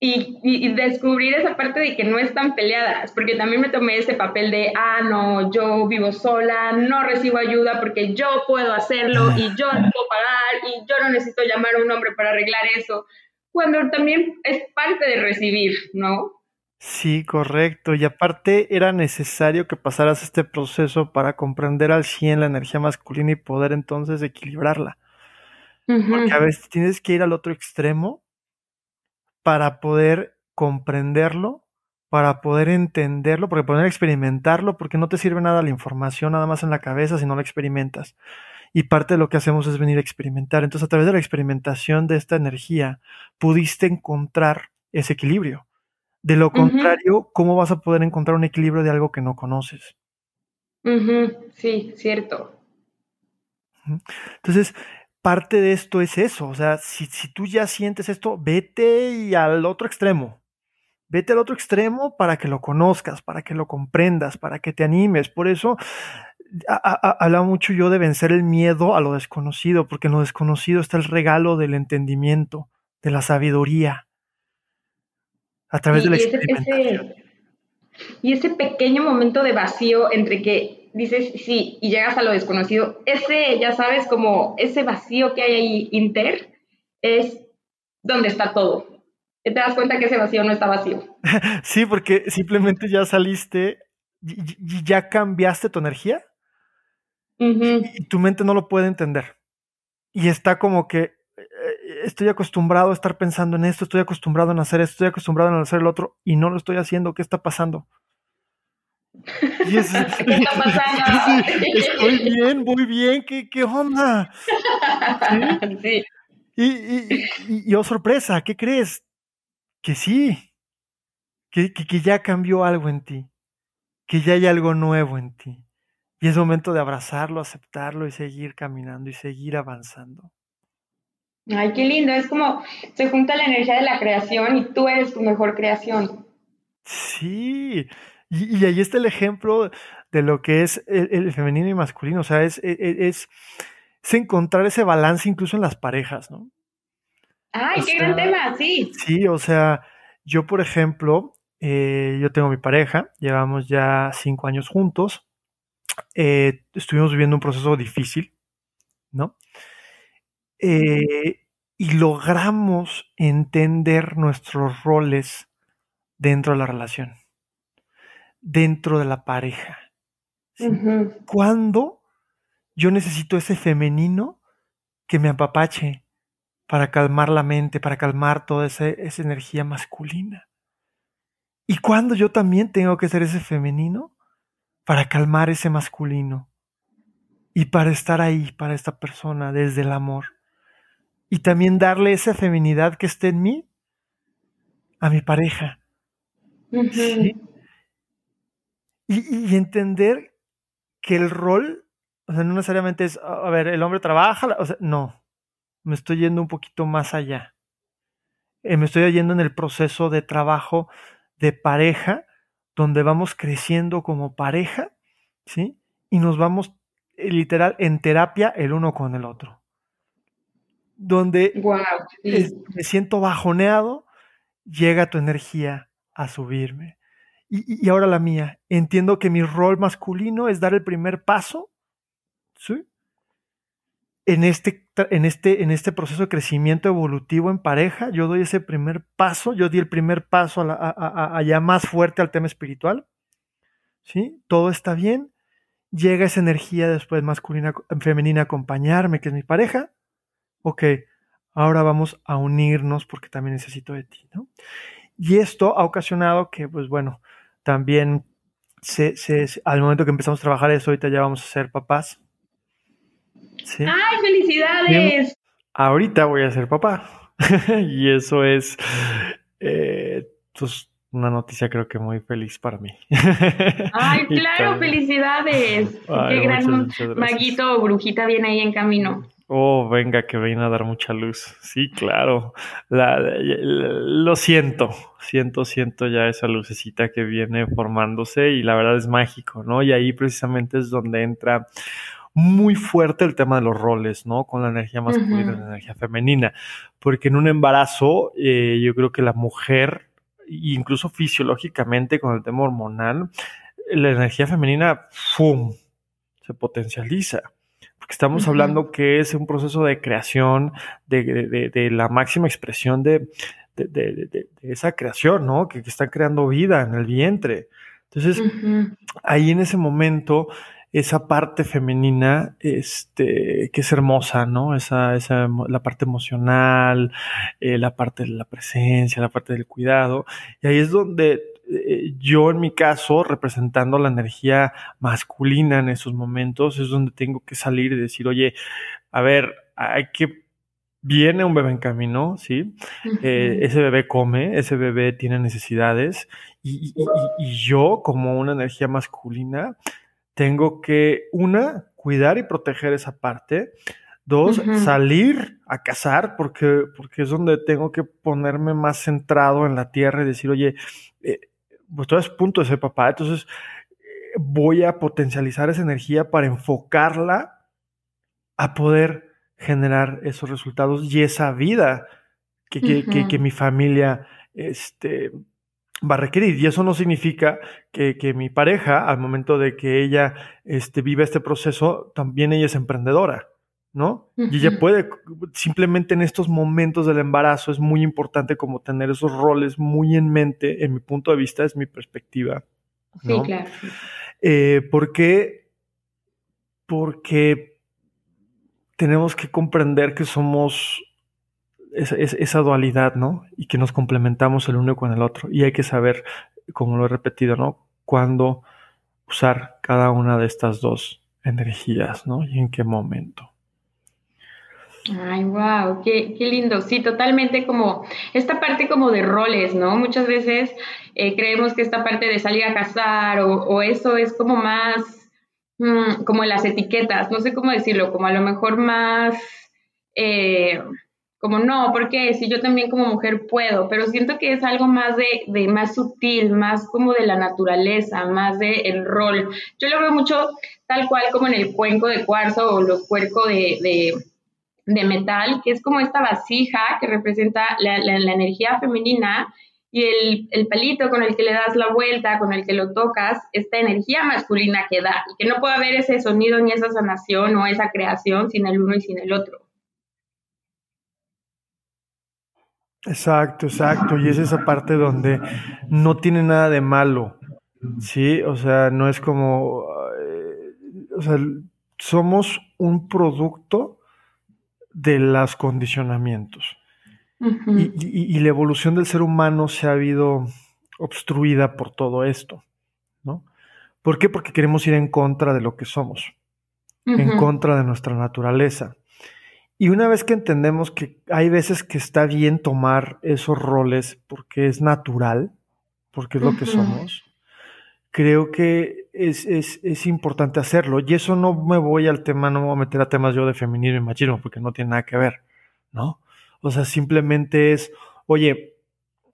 y, descubrir esa parte de que no están peleadas, porque también me tomé ese papel de, ah, no, yo vivo sola, no recibo ayuda porque yo puedo hacerlo y yo no puedo pagar y yo no necesito llamar a un hombre para arreglar eso, cuando también es parte de recibir, ¿no? Sí, correcto. Y aparte era necesario que pasaras este proceso para comprender al 100 la energía masculina y poder entonces equilibrarla. Porque a veces tienes que ir al otro extremo para poder comprenderlo, para poder entenderlo, porque poder experimentarlo, porque no te sirve nada la información nada más en la cabeza si no la experimentas. Y parte de lo que hacemos es venir a experimentar. Entonces, a través de la experimentación de esta energía, pudiste encontrar ese equilibrio. De lo contrario, ¿cómo vas a poder encontrar un equilibrio de algo que no conoces? Sí, cierto. Entonces, parte de esto es eso. O sea, si, tú ya sientes esto, vete y al otro extremo. Vete al otro extremo para que lo conozcas, para que lo comprendas, para que te animes. Por eso hablaba mucho yo de vencer el miedo a lo desconocido, porque en lo desconocido está el regalo del entendimiento, de la sabiduría, a través de la experimentación. y ese pequeño momento de vacío entre que dices sí y llegas a lo desconocido, ese, ya sabes, como ese vacío que hay ahí inter, es donde está todo. Te das cuenta que ese vacío no está vacío. sí, porque simplemente ya saliste y ya cambiaste tu energía y tu mente no lo puede entender. Y está como que eh, estoy acostumbrado a estar pensando en esto, estoy acostumbrado a hacer esto, estoy acostumbrado a hacer el otro y no lo estoy haciendo. ¿Qué está pasando? ¿Qué está pasando? estoy bien, muy bien, ¿qué, qué onda? ¿Sí? Y, y, y, oh sorpresa, ¿qué crees? Que sí, que, que, que, ya cambió algo en ti, que ya hay algo nuevo en ti. Y es momento de abrazarlo, aceptarlo y seguir caminando y seguir avanzando. Ay, qué lindo, es como se junta la energía de la creación y tú eres tu mejor creación. Sí, y, ahí está el ejemplo de lo que es el, femenino y masculino. O sea, es, e, e, es, es, encontrar ese balance incluso en las parejas, ¿no? ¡Ay, qué gran tema! Sí. Sí, o sea, yo, por ejemplo, eh, yo tengo mi pareja, llevamos ya cinco años juntos. Eh, estuvimos viviendo un proceso difícil, ¿no? Eh, y logramos entender nuestros roles dentro de la relación dentro de la pareja. ¿Cuándo yo necesito ese femenino que me apapache para calmar la mente, para calmar toda esa, energía masculina? ¿Y cuándo yo también tengo que ser ese femenino para calmar ese masculino? Y para estar ahí para esta persona desde el amor. Y también darle esa feminidad que esté en mí a mi pareja. Y, entender que el rol, o sea, no necesariamente es, a ver, el hombre trabaja, o sea, no, me estoy yendo un poquito más allá. Eh, me estoy yendo en el proceso de trabajo de pareja, donde vamos creciendo como pareja, ¿sí? Y nos vamos eh, literal en terapia el uno con el otro. donde me siento bajoneado, llega tu energía a subirme. Y, ahora la mía, entiendo que mi rol masculino es dar el primer paso, ¿sí? En este, en, este, en este proceso de crecimiento evolutivo en pareja, yo doy ese primer paso, yo di el primer paso allá más fuerte al tema espiritual, ¿sí? Todo está bien, llega esa energía después masculina, femenina a acompañarme, que es mi pareja, ok, ahora vamos a unirnos porque también necesito de ti, ¿no? Y esto ha ocasionado que, pues bueno, también se, al momento que empezamos a trabajar eso, ahorita ya vamos a ser papás. ¡Ay, felicidades! ahorita voy a ser papá. y eso es eh, pues, una noticia creo que muy feliz para mí. ¡Ay, claro! ¡Felicidades! ¡Qué gran maguito o brujita viene ahí en camino! Oh, venga, que viene a dar mucha luz. Sí, claro. lo siento, siento, siento ya esa lucecita que viene formándose y la verdad es mágico, ¿no? Y ahí precisamente es donde entra muy fuerte el tema de los roles, ¿no? Con la energía masculina y la energía femenina. Porque en un embarazo, eh, yo creo que la mujer, incluso fisiológicamente con el tema hormonal, la energía femenina, ¡fum! se potencializa porque estamos hablando que es un proceso de creación, de, la máxima expresión de, esa creación, ¿no? Que, está creando vida en el vientre. Entonces, ahí en ese momento, esa parte femenina, este, que es hermosa, ¿no? Esa, esa, la parte emocional, eh, la parte de la presencia, la parte del cuidado. Y ahí es donde eh, yo en mi caso, representando la energía masculina en esos momentos, es donde tengo que salir y decir, oye, a ver, hay que viene un bebé en camino, ¿sí? Eh, ese bebé come, ese bebé tiene necesidades y, yo como una energía masculina tengo que, una, cuidar y proteger esa parte. Dos, salir a cazar porque, porque es donde tengo que ponerme más centrado en la tierra y decir, oye, eh, pues todo es punto de ser papá, entonces voy a potencializar esa energía para enfocarla a poder generar esos resultados y esa vida que, que, mi familia este, va a requerir. Y eso no significa que, que, mi pareja, al momento de que ella este, vive este proceso, también ella es emprendedora. ¿No? Y ella puede, simplemente en estos momentos del embarazo es muy importante como tener esos roles muy en mente, en mi punto de vista, es mi perspectiva. Sí, claro. Eh, ¿Por qué? Porque tenemos que comprender que somos esa, esa, dualidad, ¿no? Y que nos complementamos el uno con el otro. Y hay que saber, como lo he repetido, ¿no? Cuándo usar cada una de estas dos energías, ¿no? Y en qué momento. Ay, wow, qué, qué, lindo. Sí, totalmente como esta parte como de roles, ¿no? Muchas veces eh, creemos que esta parte de salir a cazar o, eso es como más, mm, como las etiquetas, no sé cómo decirlo, como a lo mejor más, eh, como no, porque si yo también como mujer puedo, pero siento que es algo más de, de más sutil, más como de la naturaleza, más de el rol. Yo lo veo mucho tal cual como en el cuenco de cuarzo o los cuercos de de metal, que es como esta vasija que representa la, energía femenina y el, el, palito con el que le das la vuelta, con el que lo tocas, esta energía masculina que da y que no puede haber ese sonido ni esa sanación o esa creación sin el uno y sin el otro. Exacto, exacto. Y es esa parte donde no tiene nada de malo. Sí, o sea, no es como, eh, o sea, somos un producto de los condicionamientos. y, la evolución del ser humano se ha habido obstruida por todo esto, ¿no? ¿Por qué? Porque queremos ir en contra de lo que somos, en contra de nuestra naturaleza. Y una vez que entendemos que hay veces que está bien tomar esos roles porque es natural, porque es lo que somos, creo que es, es, es, importante hacerlo. Y eso no me voy al tema, no me voy a meter a temas yo de feminismo y machismo, porque no tiene nada que ver, ¿no? O sea, simplemente es, oye,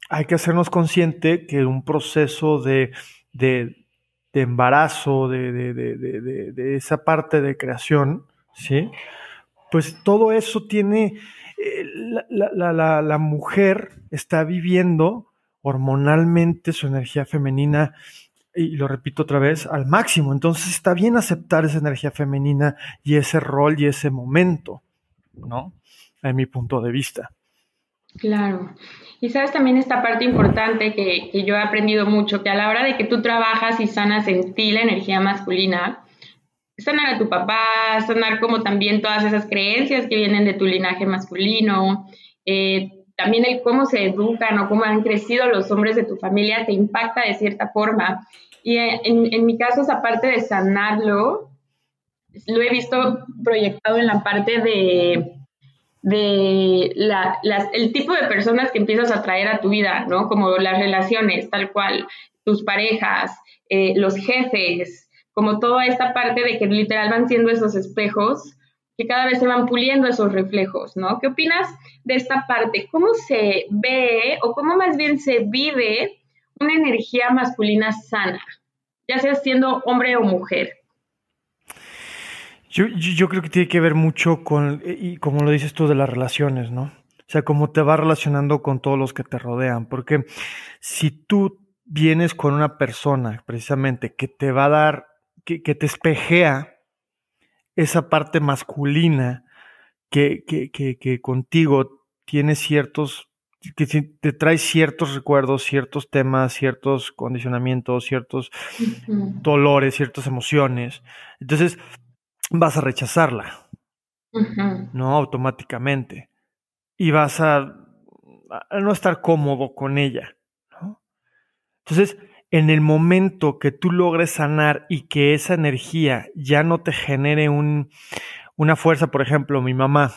hay que hacernos consciente que un proceso de, de, de embarazo, de, de, esa parte de creación, ¿sí? Pues todo eso tiene eh, la, mujer está viviendo hormonalmente su energía femenina, y lo repito otra vez, al máximo. Entonces está bien aceptar esa energía femenina y ese rol y ese momento, ¿no? En mi punto de vista. Claro. Y sabes también esta parte importante que, que, yo he aprendido mucho, que a la hora de que tú trabajas y sanas en ti la energía masculina, sanar a tu papá, sanar como también todas esas creencias que vienen de tu linaje masculino, eh, también el cómo se educan o cómo han crecido los hombres de tu familia te impacta de cierta forma. Y en, en mi caso, esa parte de sanarlo, lo he visto proyectado en la parte de, de la, el tipo de personas que empiezas a traer a tu vida, ¿no? Como las relaciones, tal cual, tus parejas, eh, los jefes, como toda esta parte de que literal van siendo esos espejos que cada vez se van puliendo esos reflejos, ¿no? ¿Qué opinas de esta parte? ¿Cómo se ve o cómo más bien se vive una energía masculina sana, ya sea siendo hombre o mujer? Yo, yo, creo que tiene que ver mucho con, y como lo dices tú, de las relaciones, ¿no? O sea, cómo te vas relacionando con todos los que te rodean, porque si tú vienes con una persona precisamente que te va a dar que, te espejea esa parte masculina que, que, contigo tiene ciertos, que te trae ciertos recuerdos, ciertos temas, ciertos condicionamientos, ciertos dolores, ciertas emociones. Entonces vas a rechazarla, no automáticamente. Y vas a, a, no estar cómodo con ella. ¿no? Entonces, en el momento que tú logres sanar y que esa energía ya no te genere un, una fuerza, por ejemplo, mi mamá,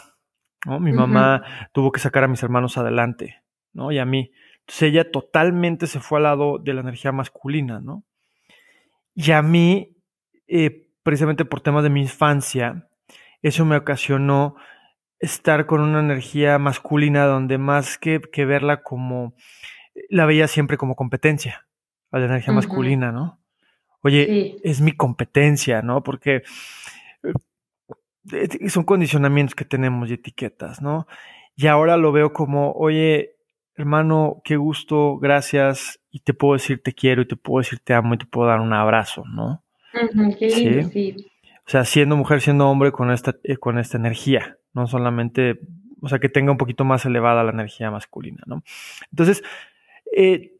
¿no? Mi mamá tuvo que sacar a mis hermanos adelante, ¿no? Y a mí. Entonces ella totalmente se fue al lado de la energía masculina, ¿no? Y a mí, eh, precisamente por temas de mi infancia, eso me ocasionó estar con una energía masculina donde más que, que verla como, la veía siempre como competencia a la energía masculina, ¿no? Oye, es mi competencia, ¿no? Porque eh, son condicionamientos que tenemos y etiquetas, ¿no? Y ahora lo veo como, oye, hermano, qué gusto, gracias, y te puedo decir te quiero, y te puedo decir te amo, y te puedo dar un abrazo, ¿no? qué lindo, ¿Sí? O sea, siendo mujer, siendo hombre con esta, eh, con esta energía, no solamente, o sea, que tenga un poquito más elevada la energía masculina, ¿no? Entonces, eh,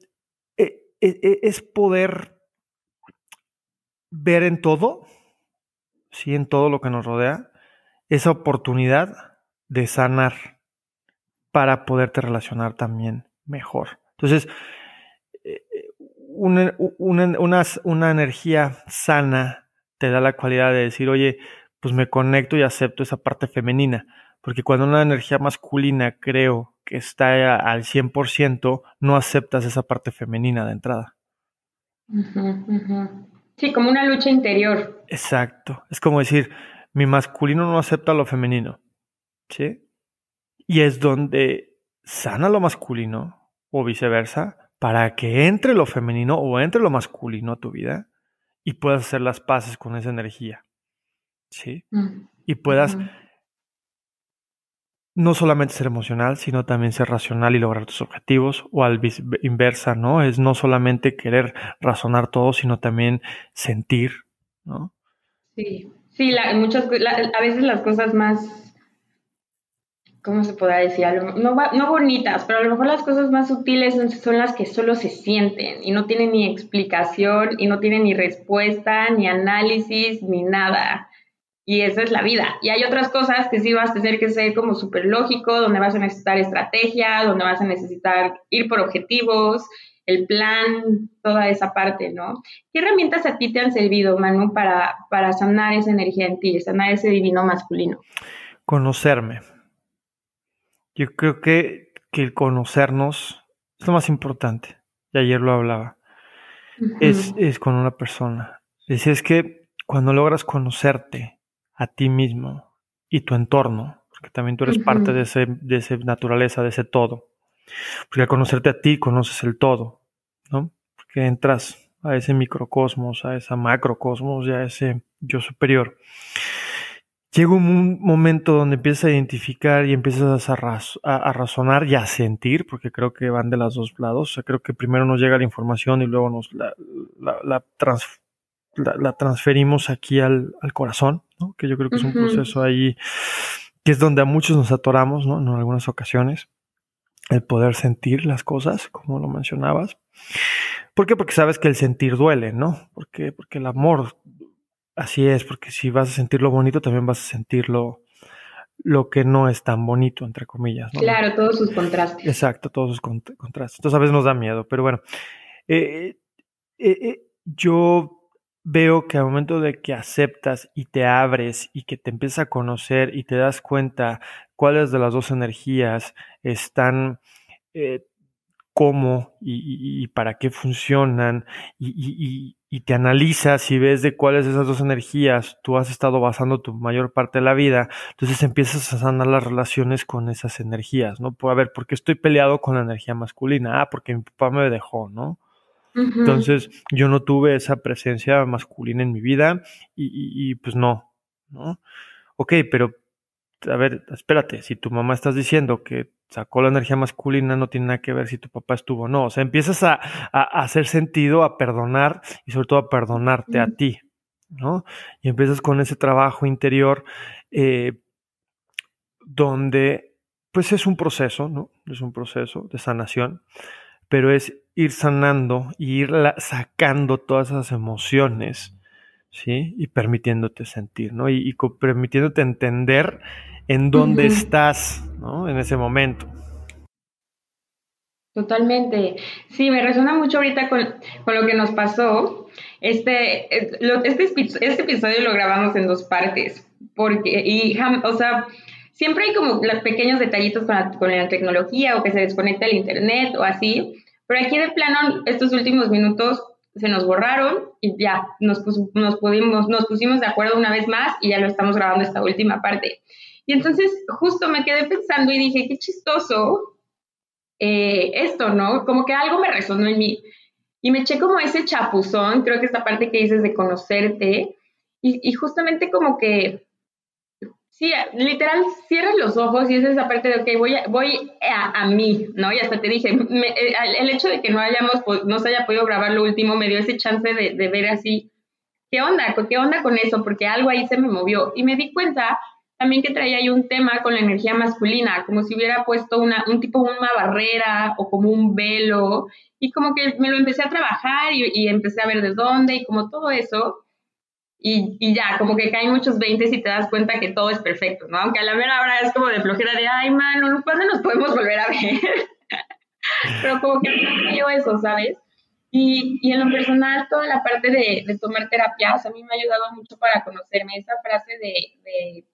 es poder ver en todo, sí, en todo lo que nos rodea, esa oportunidad de sanar para poderte relacionar también mejor. Entonces, eh, una, una, energía sana te da la cualidad de decir, oye, pues me conecto y acepto esa parte femenina, porque cuando una energía masculina creo que está al 100%, no aceptas esa parte femenina de entrada. Sí, como una lucha interior. Exacto. Es como decir, mi masculino no acepta lo femenino. ¿Sí? Y es donde sana lo masculino o viceversa para que entre lo femenino o entre lo masculino a tu vida y puedas hacer las paces con esa energía. ¿Sí? Mm, y puedas no solamente ser emocional, sino también ser racional y lograr tus objetivos, o al inversa, ¿no? Es no solamente querer razonar todo, sino también sentir, ¿no? Sí, sí, muchas, a veces las cosas más, ¿cómo se podrá decir? No, no bonitas, pero a lo mejor las cosas más sutiles son, son las que solo se sienten y no tienen ni explicación y no tienen ni respuesta, ni análisis, ni nada y esa es la vida. Y hay otras cosas que sí vas a tener que ser como súper lógico, donde vas a necesitar estrategia, donde vas a necesitar ir por objetivos, el plan, toda esa parte, ¿no? ¿Qué herramientas a ti te han servido, Manu, para, para sanar esa energía en ti, sanar ese divino masculino? Conocerme. Yo creo que, que el conocernos es lo más importante. Y ayer lo hablaba. es, es con una persona. Decía, es que cuando logras conocerte, a ti mismo y tu entorno, porque también tú eres parte de ese, de esa naturaleza, de ese todo. Porque al conocerte a ti, conoces el todo, ¿no? Porque entras a ese microcosmos, a esa macrocosmos y a ese yo superior. llega un momento donde empiezas a identificar y empiezas a, razonar y a sentir, porque creo que van de los dos lados. O sea, creo que primero nos llega la información y luego nos la, la, transferimos aquí al, corazón, ¿no? que yo creo que es un proceso ahí que es donde a muchos nos atoramos ¿no? en algunas ocasiones, el poder sentir las cosas, como lo mencionabas. ¿Por qué? Porque sabes que el sentir duele, ¿no? Porque, porque el amor Así es, porque si vas a sentir lo bonito, también vas a sentir lo, que no es tan bonito, entre comillas. ¿no? Claro, todos sus contrastes. Exacto, todos sus contrastes. Entonces a veces nos da miedo, pero bueno. Eh, eh, eh, yo veo que al momento de que aceptas y te abres y que te empiezas a conocer y te das cuenta cuáles de las dos energías están cómo y, para qué funcionan y, te analizas y ves de cuáles de esas dos energías tú has estado basando tu mayor parte de la vida, entonces empiezas a sanar las relaciones con esas energías, ¿no? A ver, ¿por qué estoy peleado con la energía masculina? Ah, porque mi papá me dejó, ¿no? Entonces yo no tuve esa presencia masculina en mi vida y, pues no, ¿no? Ok, pero a ver, espérate, si tu mamá estás diciendo que sacó la energía masculina, no tiene nada que ver si tu papá estuvo o no. O sea, empiezas a, hacer sentido, a perdonar y sobre todo a perdonarte a ti, ¿no? Y empiezas con ese trabajo interior eh, donde, pues es un proceso, ¿no? Es un proceso de sanación, pero es ir sanando y ir sacando todas esas emociones, ¿sí? Y permitiéndote sentir, ¿no? Y, y permitiéndote entender en dónde estás ¿no? en ese momento. Totalmente. Sí, me resuena mucho ahorita con, lo que nos pasó. Este, este, este, episodio lo grabamos en dos partes, porque, y, o sea, siempre hay como los pequeños detallitos con la, con la tecnología o que se desconecta el internet o así, pero aquí de plano, estos últimos minutos se nos borraron y ya nos, nos, pudimos, nos pusimos de acuerdo una vez más y ya lo estamos grabando esta última parte. Y entonces justo me quedé pensando y dije, qué chistoso eh, esto, ¿no? Como que algo me resonó en mí. Y me eché como ese chapuzón, creo que esta parte que dices de conocerte, y, justamente como que, sí, literal, cierras los ojos y es esa parte de, ok, voy a, voy a, mí, ¿no? Y hasta te dije, eh, el hecho de que no hayamos, no se haya podido grabar lo último me dio ese chance de, de ver así, ¿qué onda? ¿Qué onda con eso? Porque algo ahí se me movió. Y me di cuenta también que traía ahí un tema con la energía masculina, como si hubiera puesto una, un tipo, una barrera o como un velo, y como que me lo empecé a trabajar y, empecé a ver de dónde y como todo eso, y, y, ya, como que caen muchos veintes y te das cuenta que todo es perfecto, ¿no? Aunque a la mera hora es como de flojera de, ay, mano, ¿cuándo nos podemos volver a ver? Pero como que yo eso, ¿sabes? Y, y, en lo personal, toda la parte de, de tomar terapias a mí me ha ayudado mucho para conocerme. Esa frase de, de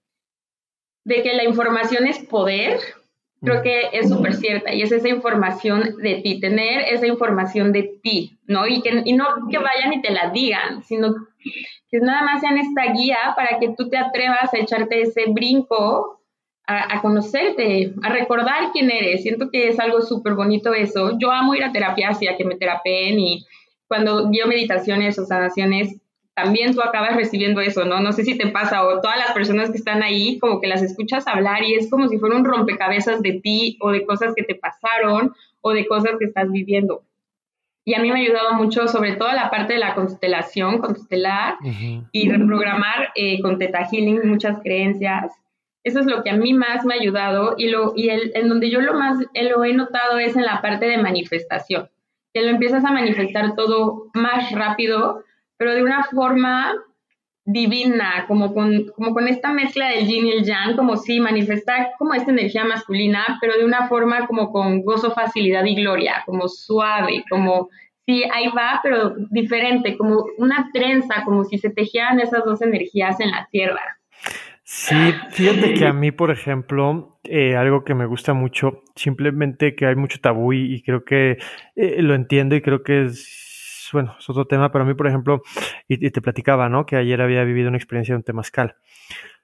de que la información es poder, creo que es súper cierta y es esa información de ti, tener esa información de ti, ¿no? Y, que, y no que vayan y te la digan, sino que nada más sean esta guía para que tú te atrevas a echarte ese brinco, a, conocerte, a recordar quién eres. Siento que es algo súper bonito eso. Yo amo ir a terapia, a que me terapeen y cuando yo meditaciones o sanaciones, también tú acabas recibiendo eso, ¿no? No sé si te pasa o todas las personas que están ahí, como que las escuchas hablar y es como si fuera un rompecabezas de ti o de cosas que te pasaron o de cosas que estás viviendo. Y a mí me ha ayudado mucho, sobre todo la parte de la constelación, constelar y reprogramar eh, con Teta Healing muchas creencias. Eso es lo que a mí más me ha ayudado y, lo, y el, en donde yo lo más lo he notado es en la parte de manifestación, que lo empiezas a manifestar todo más rápido pero de una forma divina, como con, como con esta mezcla del yin y el yang, como si manifestar como esta energía masculina, pero de una forma como con gozo, facilidad y gloria, como suave, como sí, ahí va, pero diferente, como una trenza, como si se tejieran esas dos energías en la tierra. Sí, fíjate que a mí, por ejemplo, eh, algo que me gusta mucho, simplemente que hay mucho tabú y, creo que eh, lo entiendo y creo que es bueno, es otro tema, pero a mí, por ejemplo, y, te platicaba, ¿no? Que ayer había vivido una experiencia de un temazcal.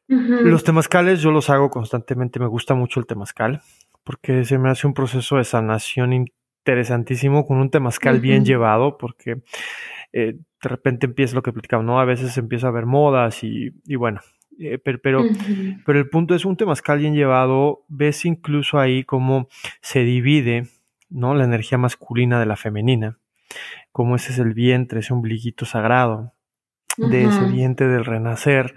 Los temazcales yo los hago constantemente, me gusta mucho el temazcal, porque se me hace un proceso de sanación interesantísimo con un temazcal bien llevado, porque eh, de repente empieza lo que platicaba, ¿no? A veces empieza a haber modas y, y bueno, Eh, pero, pero, el punto es un temazcal bien llevado, ves incluso ahí cómo se divide, ¿no? La energía masculina de la femenina, como ese es el vientre, ese ombliguito sagrado, de ese vientre del renacer,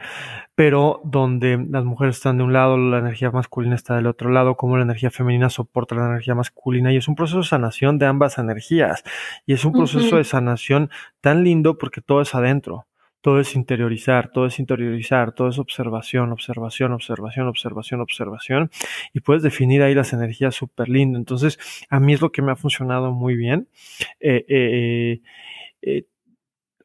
pero donde las mujeres están de un lado, la energía masculina está del otro lado, como la energía femenina soporta la energía masculina, y es un proceso de sanación de ambas energías, y es un proceso de sanación tan lindo porque todo es adentro, todo es interiorizar, todo es interiorizar, todo es observación, observación, observación, observación, observación, y puedes definir ahí las energías súper lindo. Entonces, a mí es lo que me ha funcionado muy bien. Eh, eh, eh,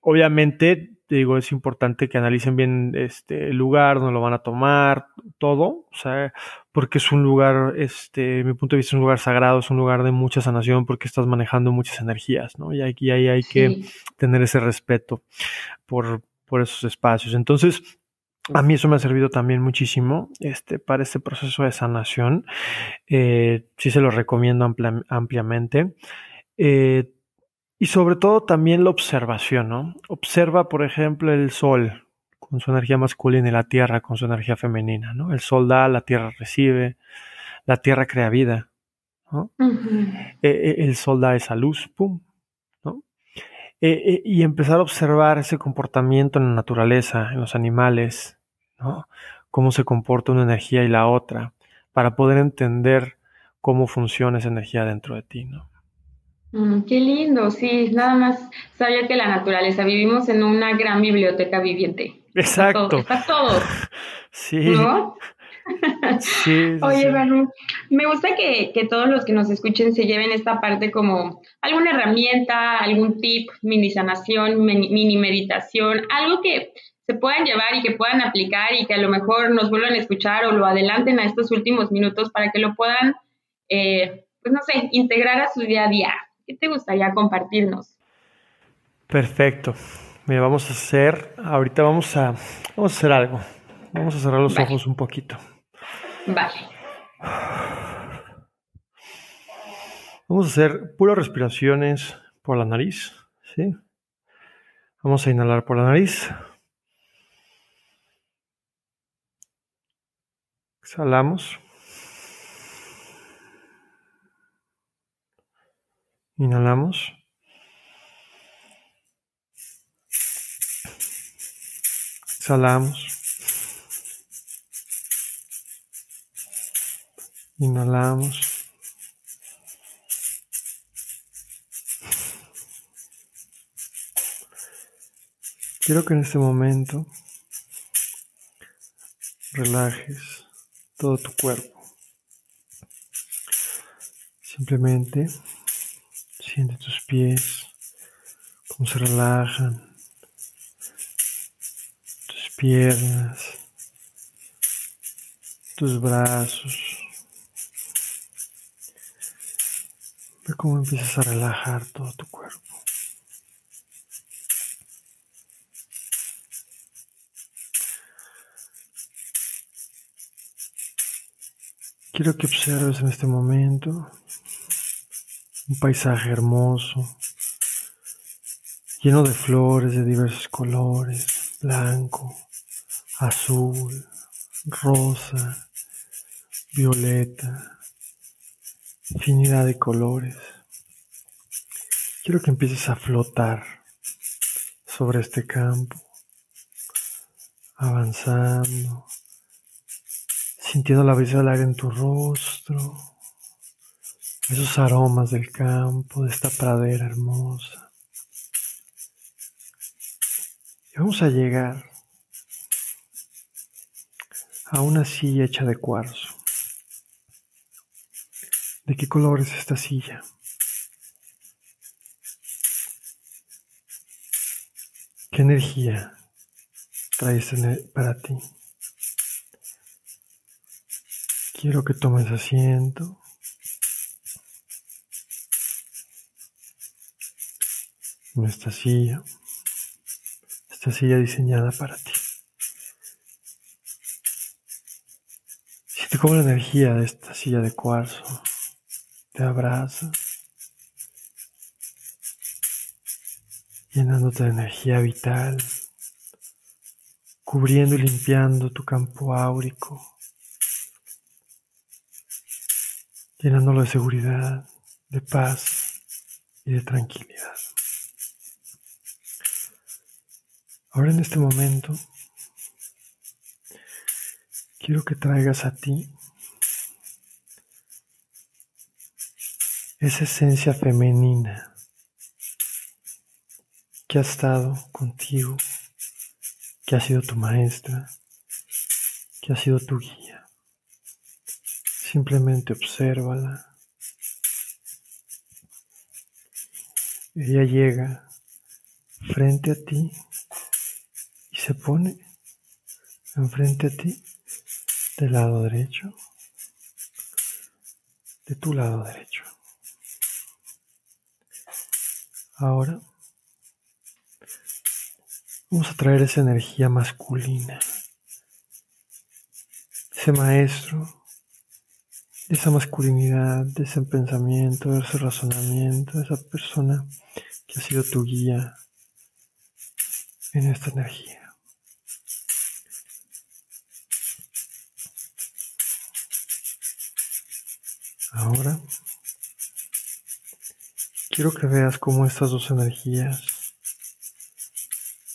obviamente, te digo, es importante que analicen bien este el lugar donde lo van a tomar, todo, o sea, porque es un lugar, este, mi punto de vista, es un lugar sagrado, es un lugar de mucha sanación porque estás manejando muchas energías, ¿no? Y aquí ahí hay que tener ese respeto por, por esos espacios. Entonces, a mí eso me ha servido también muchísimo este, para este proceso de sanación. Eh, sí se lo recomiendo ampliamente. Eh, y sobre todo también la observación, ¿no? Observa, por ejemplo, el sol con su energía masculina y la tierra con su energía femenina, ¿no? El sol da, la tierra recibe, la tierra crea vida, ¿no? Eh, eh, el sol da esa luz, pum, ¿no? Eh, y empezar a observar ese comportamiento en la naturaleza, en los animales, ¿no? Cómo se comporta una energía y la otra, para poder entender cómo funciona esa energía dentro de ti, ¿no? Mm, qué lindo, sí, nada más sabía que la naturaleza, vivimos en una gran biblioteca viviente. Exacto. Está todo. Sí. ¿No? Sí, Oye, Manu, me gusta que, que, todos los que nos escuchen se lleven esta parte como alguna herramienta, algún tip, mini sanación, mini meditación, algo que se puedan llevar y que puedan aplicar y que a lo mejor nos vuelvan a escuchar o lo adelanten a estos últimos minutos para que lo puedan, eh, pues no sé, integrar a su día a día. ¿Qué te gustaría compartirnos? Perfecto. Mira, vamos a hacer, ahorita vamos a, vamos a hacer algo. Vamos a cerrar los ojos un poquito. Vale. Vamos a hacer puras respiraciones por la nariz, ¿sí? Vamos a inhalar por la nariz. Exhalamos. Inhalamos. Exhalamos. Inhalamos. Quiero que en este momento relajes todo tu cuerpo. Simplemente siente tus pies, cómo se relajan piernas, tus brazos. Ve cómo empiezas a relajar todo tu cuerpo. Quiero que observes en este momento un paisaje hermoso, lleno de flores de diversos colores, blanco, azul, rosa, violeta, infinidad de colores. Quiero que empieces a flotar sobre este campo, avanzando, sintiendo la brisa del aire en tu rostro, esos aromas del campo, de esta pradera hermosa. Y vamos a llegar a una silla hecha de cuarzo. ¿De qué color es esta silla? ¿Qué energía traes para ti? Quiero que tomes asiento. Esta silla, esta silla diseñada para ti. Siente cómo la energía de esta silla de cuarzo te abraza, llenándote de energía vital, cubriendo y limpiando tu campo áurico, llenándolo de seguridad, de paz y de tranquilidad. Ahora en este momento, quiero que traigas a ti esa esencia femenina que ha estado contigo, que ha sido tu maestra, que ha sido tu guía. Simplemente obsérvala. Ella llega frente a ti se pone enfrente a ti del lado derecho, de tu lado derecho. Ahora vamos a traer esa energía masculina, ese maestro, esa masculinidad, ese pensamiento, ese razonamiento, esa persona que ha sido tu guía en esta energía. Ahora Quiero que veas cómo estas dos energías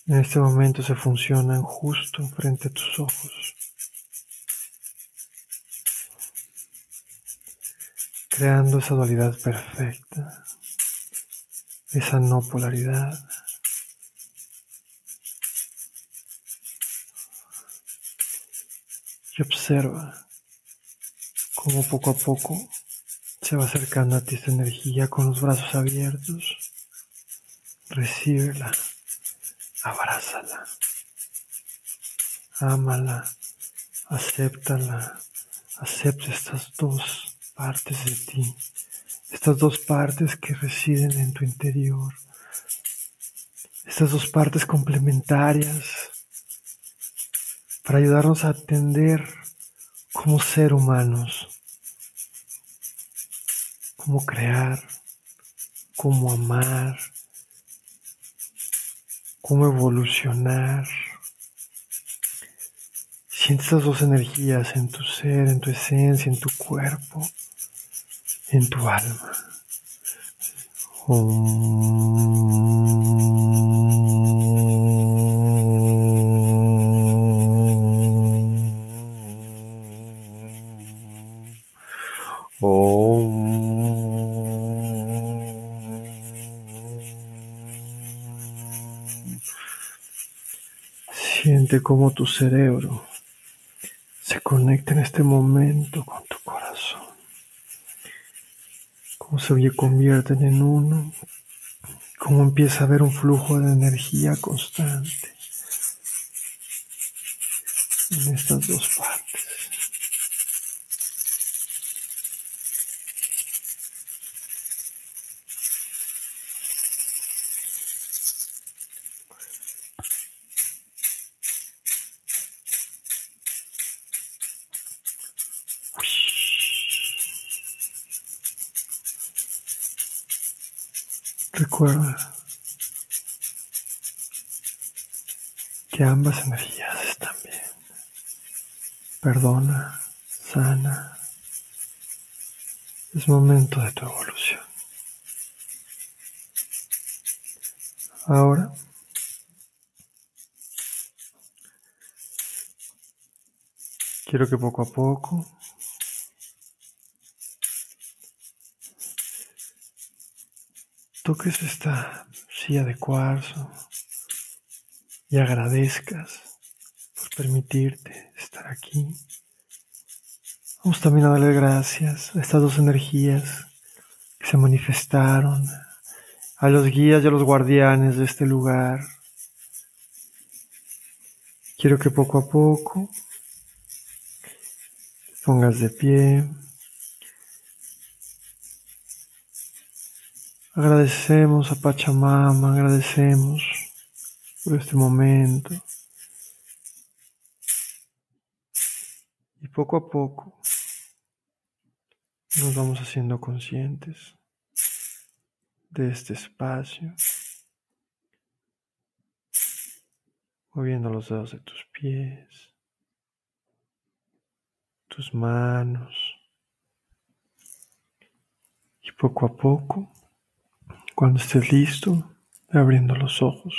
en este momento se funcionan justo frente a tus ojos, creando esa dualidad perfecta, esa no polaridad. Y observa cómo poco a poco se va acercando a ti esta energía con los brazos abiertos. Recíbela, abrázala, ámala, acéptala, acepta estas dos partes de ti, estas dos partes que residen en tu interior, estas dos partes complementarias para ayudarnos a atender como ser humanos cómo crear, cómo amar, cómo evolucionar. Siente estas dos energías en tu ser, en tu esencia, en tu cuerpo, en tu alma. Siente cómo tu cerebro se conecta en este momento con tu corazón. Cómo se convierten en uno. Cómo empieza a haber un flujo de energía constante en estas dos partes. Recuerda que ambas energías están bien. Perdona, sana. Es momento de tu evolución. Ahora quiero que poco a poco toques esta silla de cuarzo y agradezcas por permitirte estar aquí. Vamos también a darle gracias a estas dos energías que se manifestaron, a los guías y a los guardianes de este lugar. Quiero que poco a poco te pongas de pie. Agradecemos a Pachamama, agradecemos por este momento. Y poco a poco nos vamos haciendo conscientes de este espacio moviendo los dedos de tus pies, tus manos. Y poco a poco, cuando estés listo, abriendo los ojos.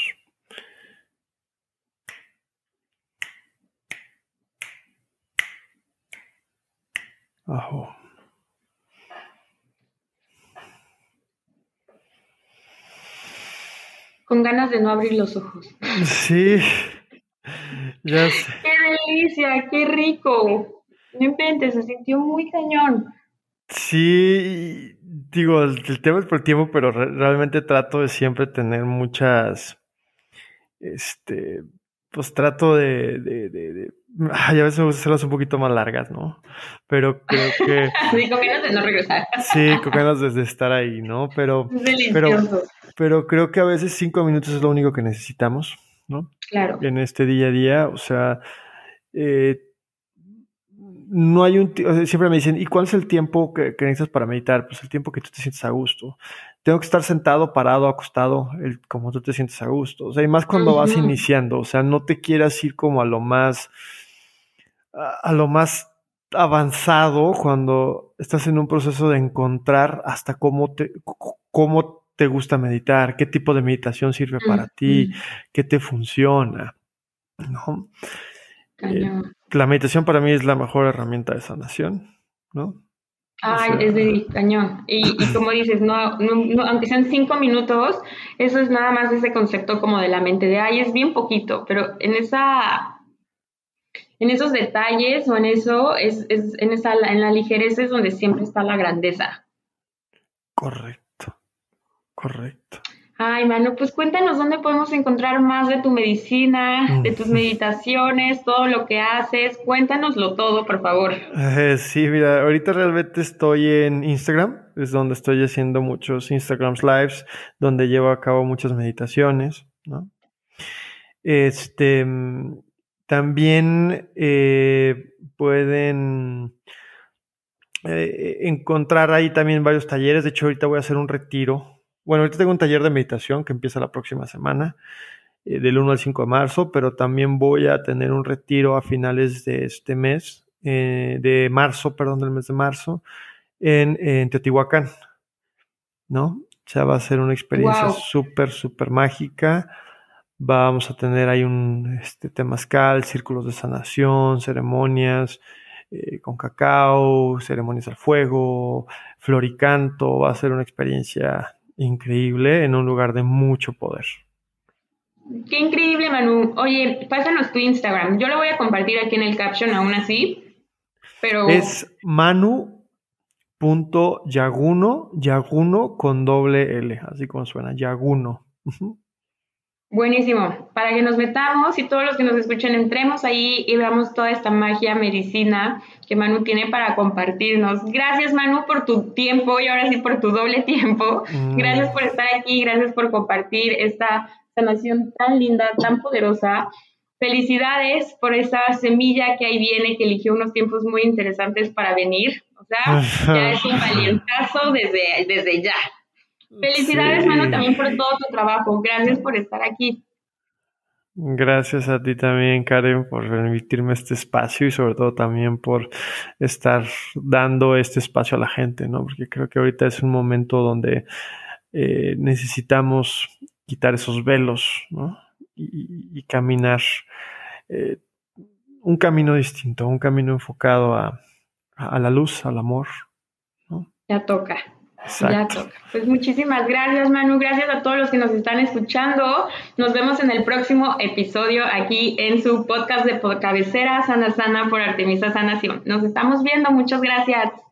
Ajo. Con ganas de no abrir los ojos. Sí, ya sé. ¡Qué delicia! ¡Qué rico! No inventes, se sintió muy cañón. Sí, digo, el, tema es por tiempo, pero realmente trato de siempre tener muchas, este, pues trato de, de, de, ay, a veces me gusta hacerlas un poquito más largas, ¿no? Pero creo que... sí, con ganas de no regresar. sí, con ganas de, estar ahí, ¿no? Pero, pero, pero creo que a veces cinco minutos es lo único que necesitamos, ¿no? Claro. En este día a día, o sea, eh, no hay un, siempre me dicen, ¿y cuál es el tiempo que, necesitas para meditar? Pues el tiempo que tú te sientes a gusto. Tengo que estar sentado, parado, acostado, el, como tú te sientes a gusto. O sea, y más cuando vas iniciando, o sea, no te quieras ir como a lo más, a, lo más avanzado cuando estás en un proceso de encontrar hasta cómo te, cómo te gusta meditar, qué tipo de meditación sirve para ti, qué te funciona, ¿no? La meditación para mí es la mejor herramienta de sanación, ¿no? Ay, es de cañón. Y, como dices, no, aunque sean cinco minutos, eso es nada más ese concepto como de la mente, de ay, es bien poquito, pero en esa en esos detalles o en eso, es, es en, esa, en la ligereza es donde siempre está la grandeza. Correcto, correcto. Ay, Manu, pues cuéntanos dónde podemos encontrar más de tu medicina, de tus meditaciones, todo lo que haces. Cuéntanoslo todo, por favor. Eh, sí, mira, ahorita realmente estoy en Instagram, es donde estoy haciendo muchos Instagrams lives, donde llevo a cabo muchas meditaciones, ¿no? Este, también eh, pueden eh, encontrar ahí también varios talleres. De hecho, ahorita voy a hacer un retiro bueno, ahorita tengo un taller de meditación que empieza la próxima semana, eh, del 1 al 5 de marzo, pero también voy a tener un retiro a finales de este mes, eh, de marzo, perdón, del mes de marzo, en, Teotihuacán, ¿no? O sea, va a ser una experiencia súper, súper mágica. Vamos a tener ahí un este, temazcal, círculos de sanación, ceremonias eh, con cacao, ceremonias al fuego, floricanto. Va a ser una experiencia increíble en un lugar de mucho poder. Qué increíble, Manu. Oye, pásanos tu Instagram. Yo lo voy a compartir aquí en el caption aún así, pero... Es manu.yaguno, yaguno con doble L, así como suena, yaguno. Buenísimo. Para que nos metamos y todos los que nos escuchen entremos ahí y veamos toda esta magia medicina que Manu tiene para compartirnos. Gracias Manu por tu tiempo y ahora sí por tu doble tiempo. Mm. Gracias por estar aquí, gracias por compartir esta sanación tan linda, tan poderosa. Felicidades por esa semilla que ahí viene, que eligió unos tiempos muy interesantes para venir. O sea, ya es un valientazo desde, desde ya. Felicidades, Manu, también por todo tu trabajo. Gracias por estar aquí. Gracias a ti también, Karen, por permitirme este espacio y sobre todo también por estar dando este espacio a la gente, ¿no? Porque creo que ahorita es un momento donde eh, necesitamos quitar esos velos, ¿no? Y, caminar eh, un camino distinto, un camino enfocado a, a la luz, al amor, ¿no? Ya toca. Toca. Pues muchísimas gracias, Manu. Gracias a todos los que nos están escuchando. Nos vemos en el próximo episodio aquí en su podcast de cabecera Sana Sana por Artemisa Sanación. Nos estamos viendo. Muchas gracias.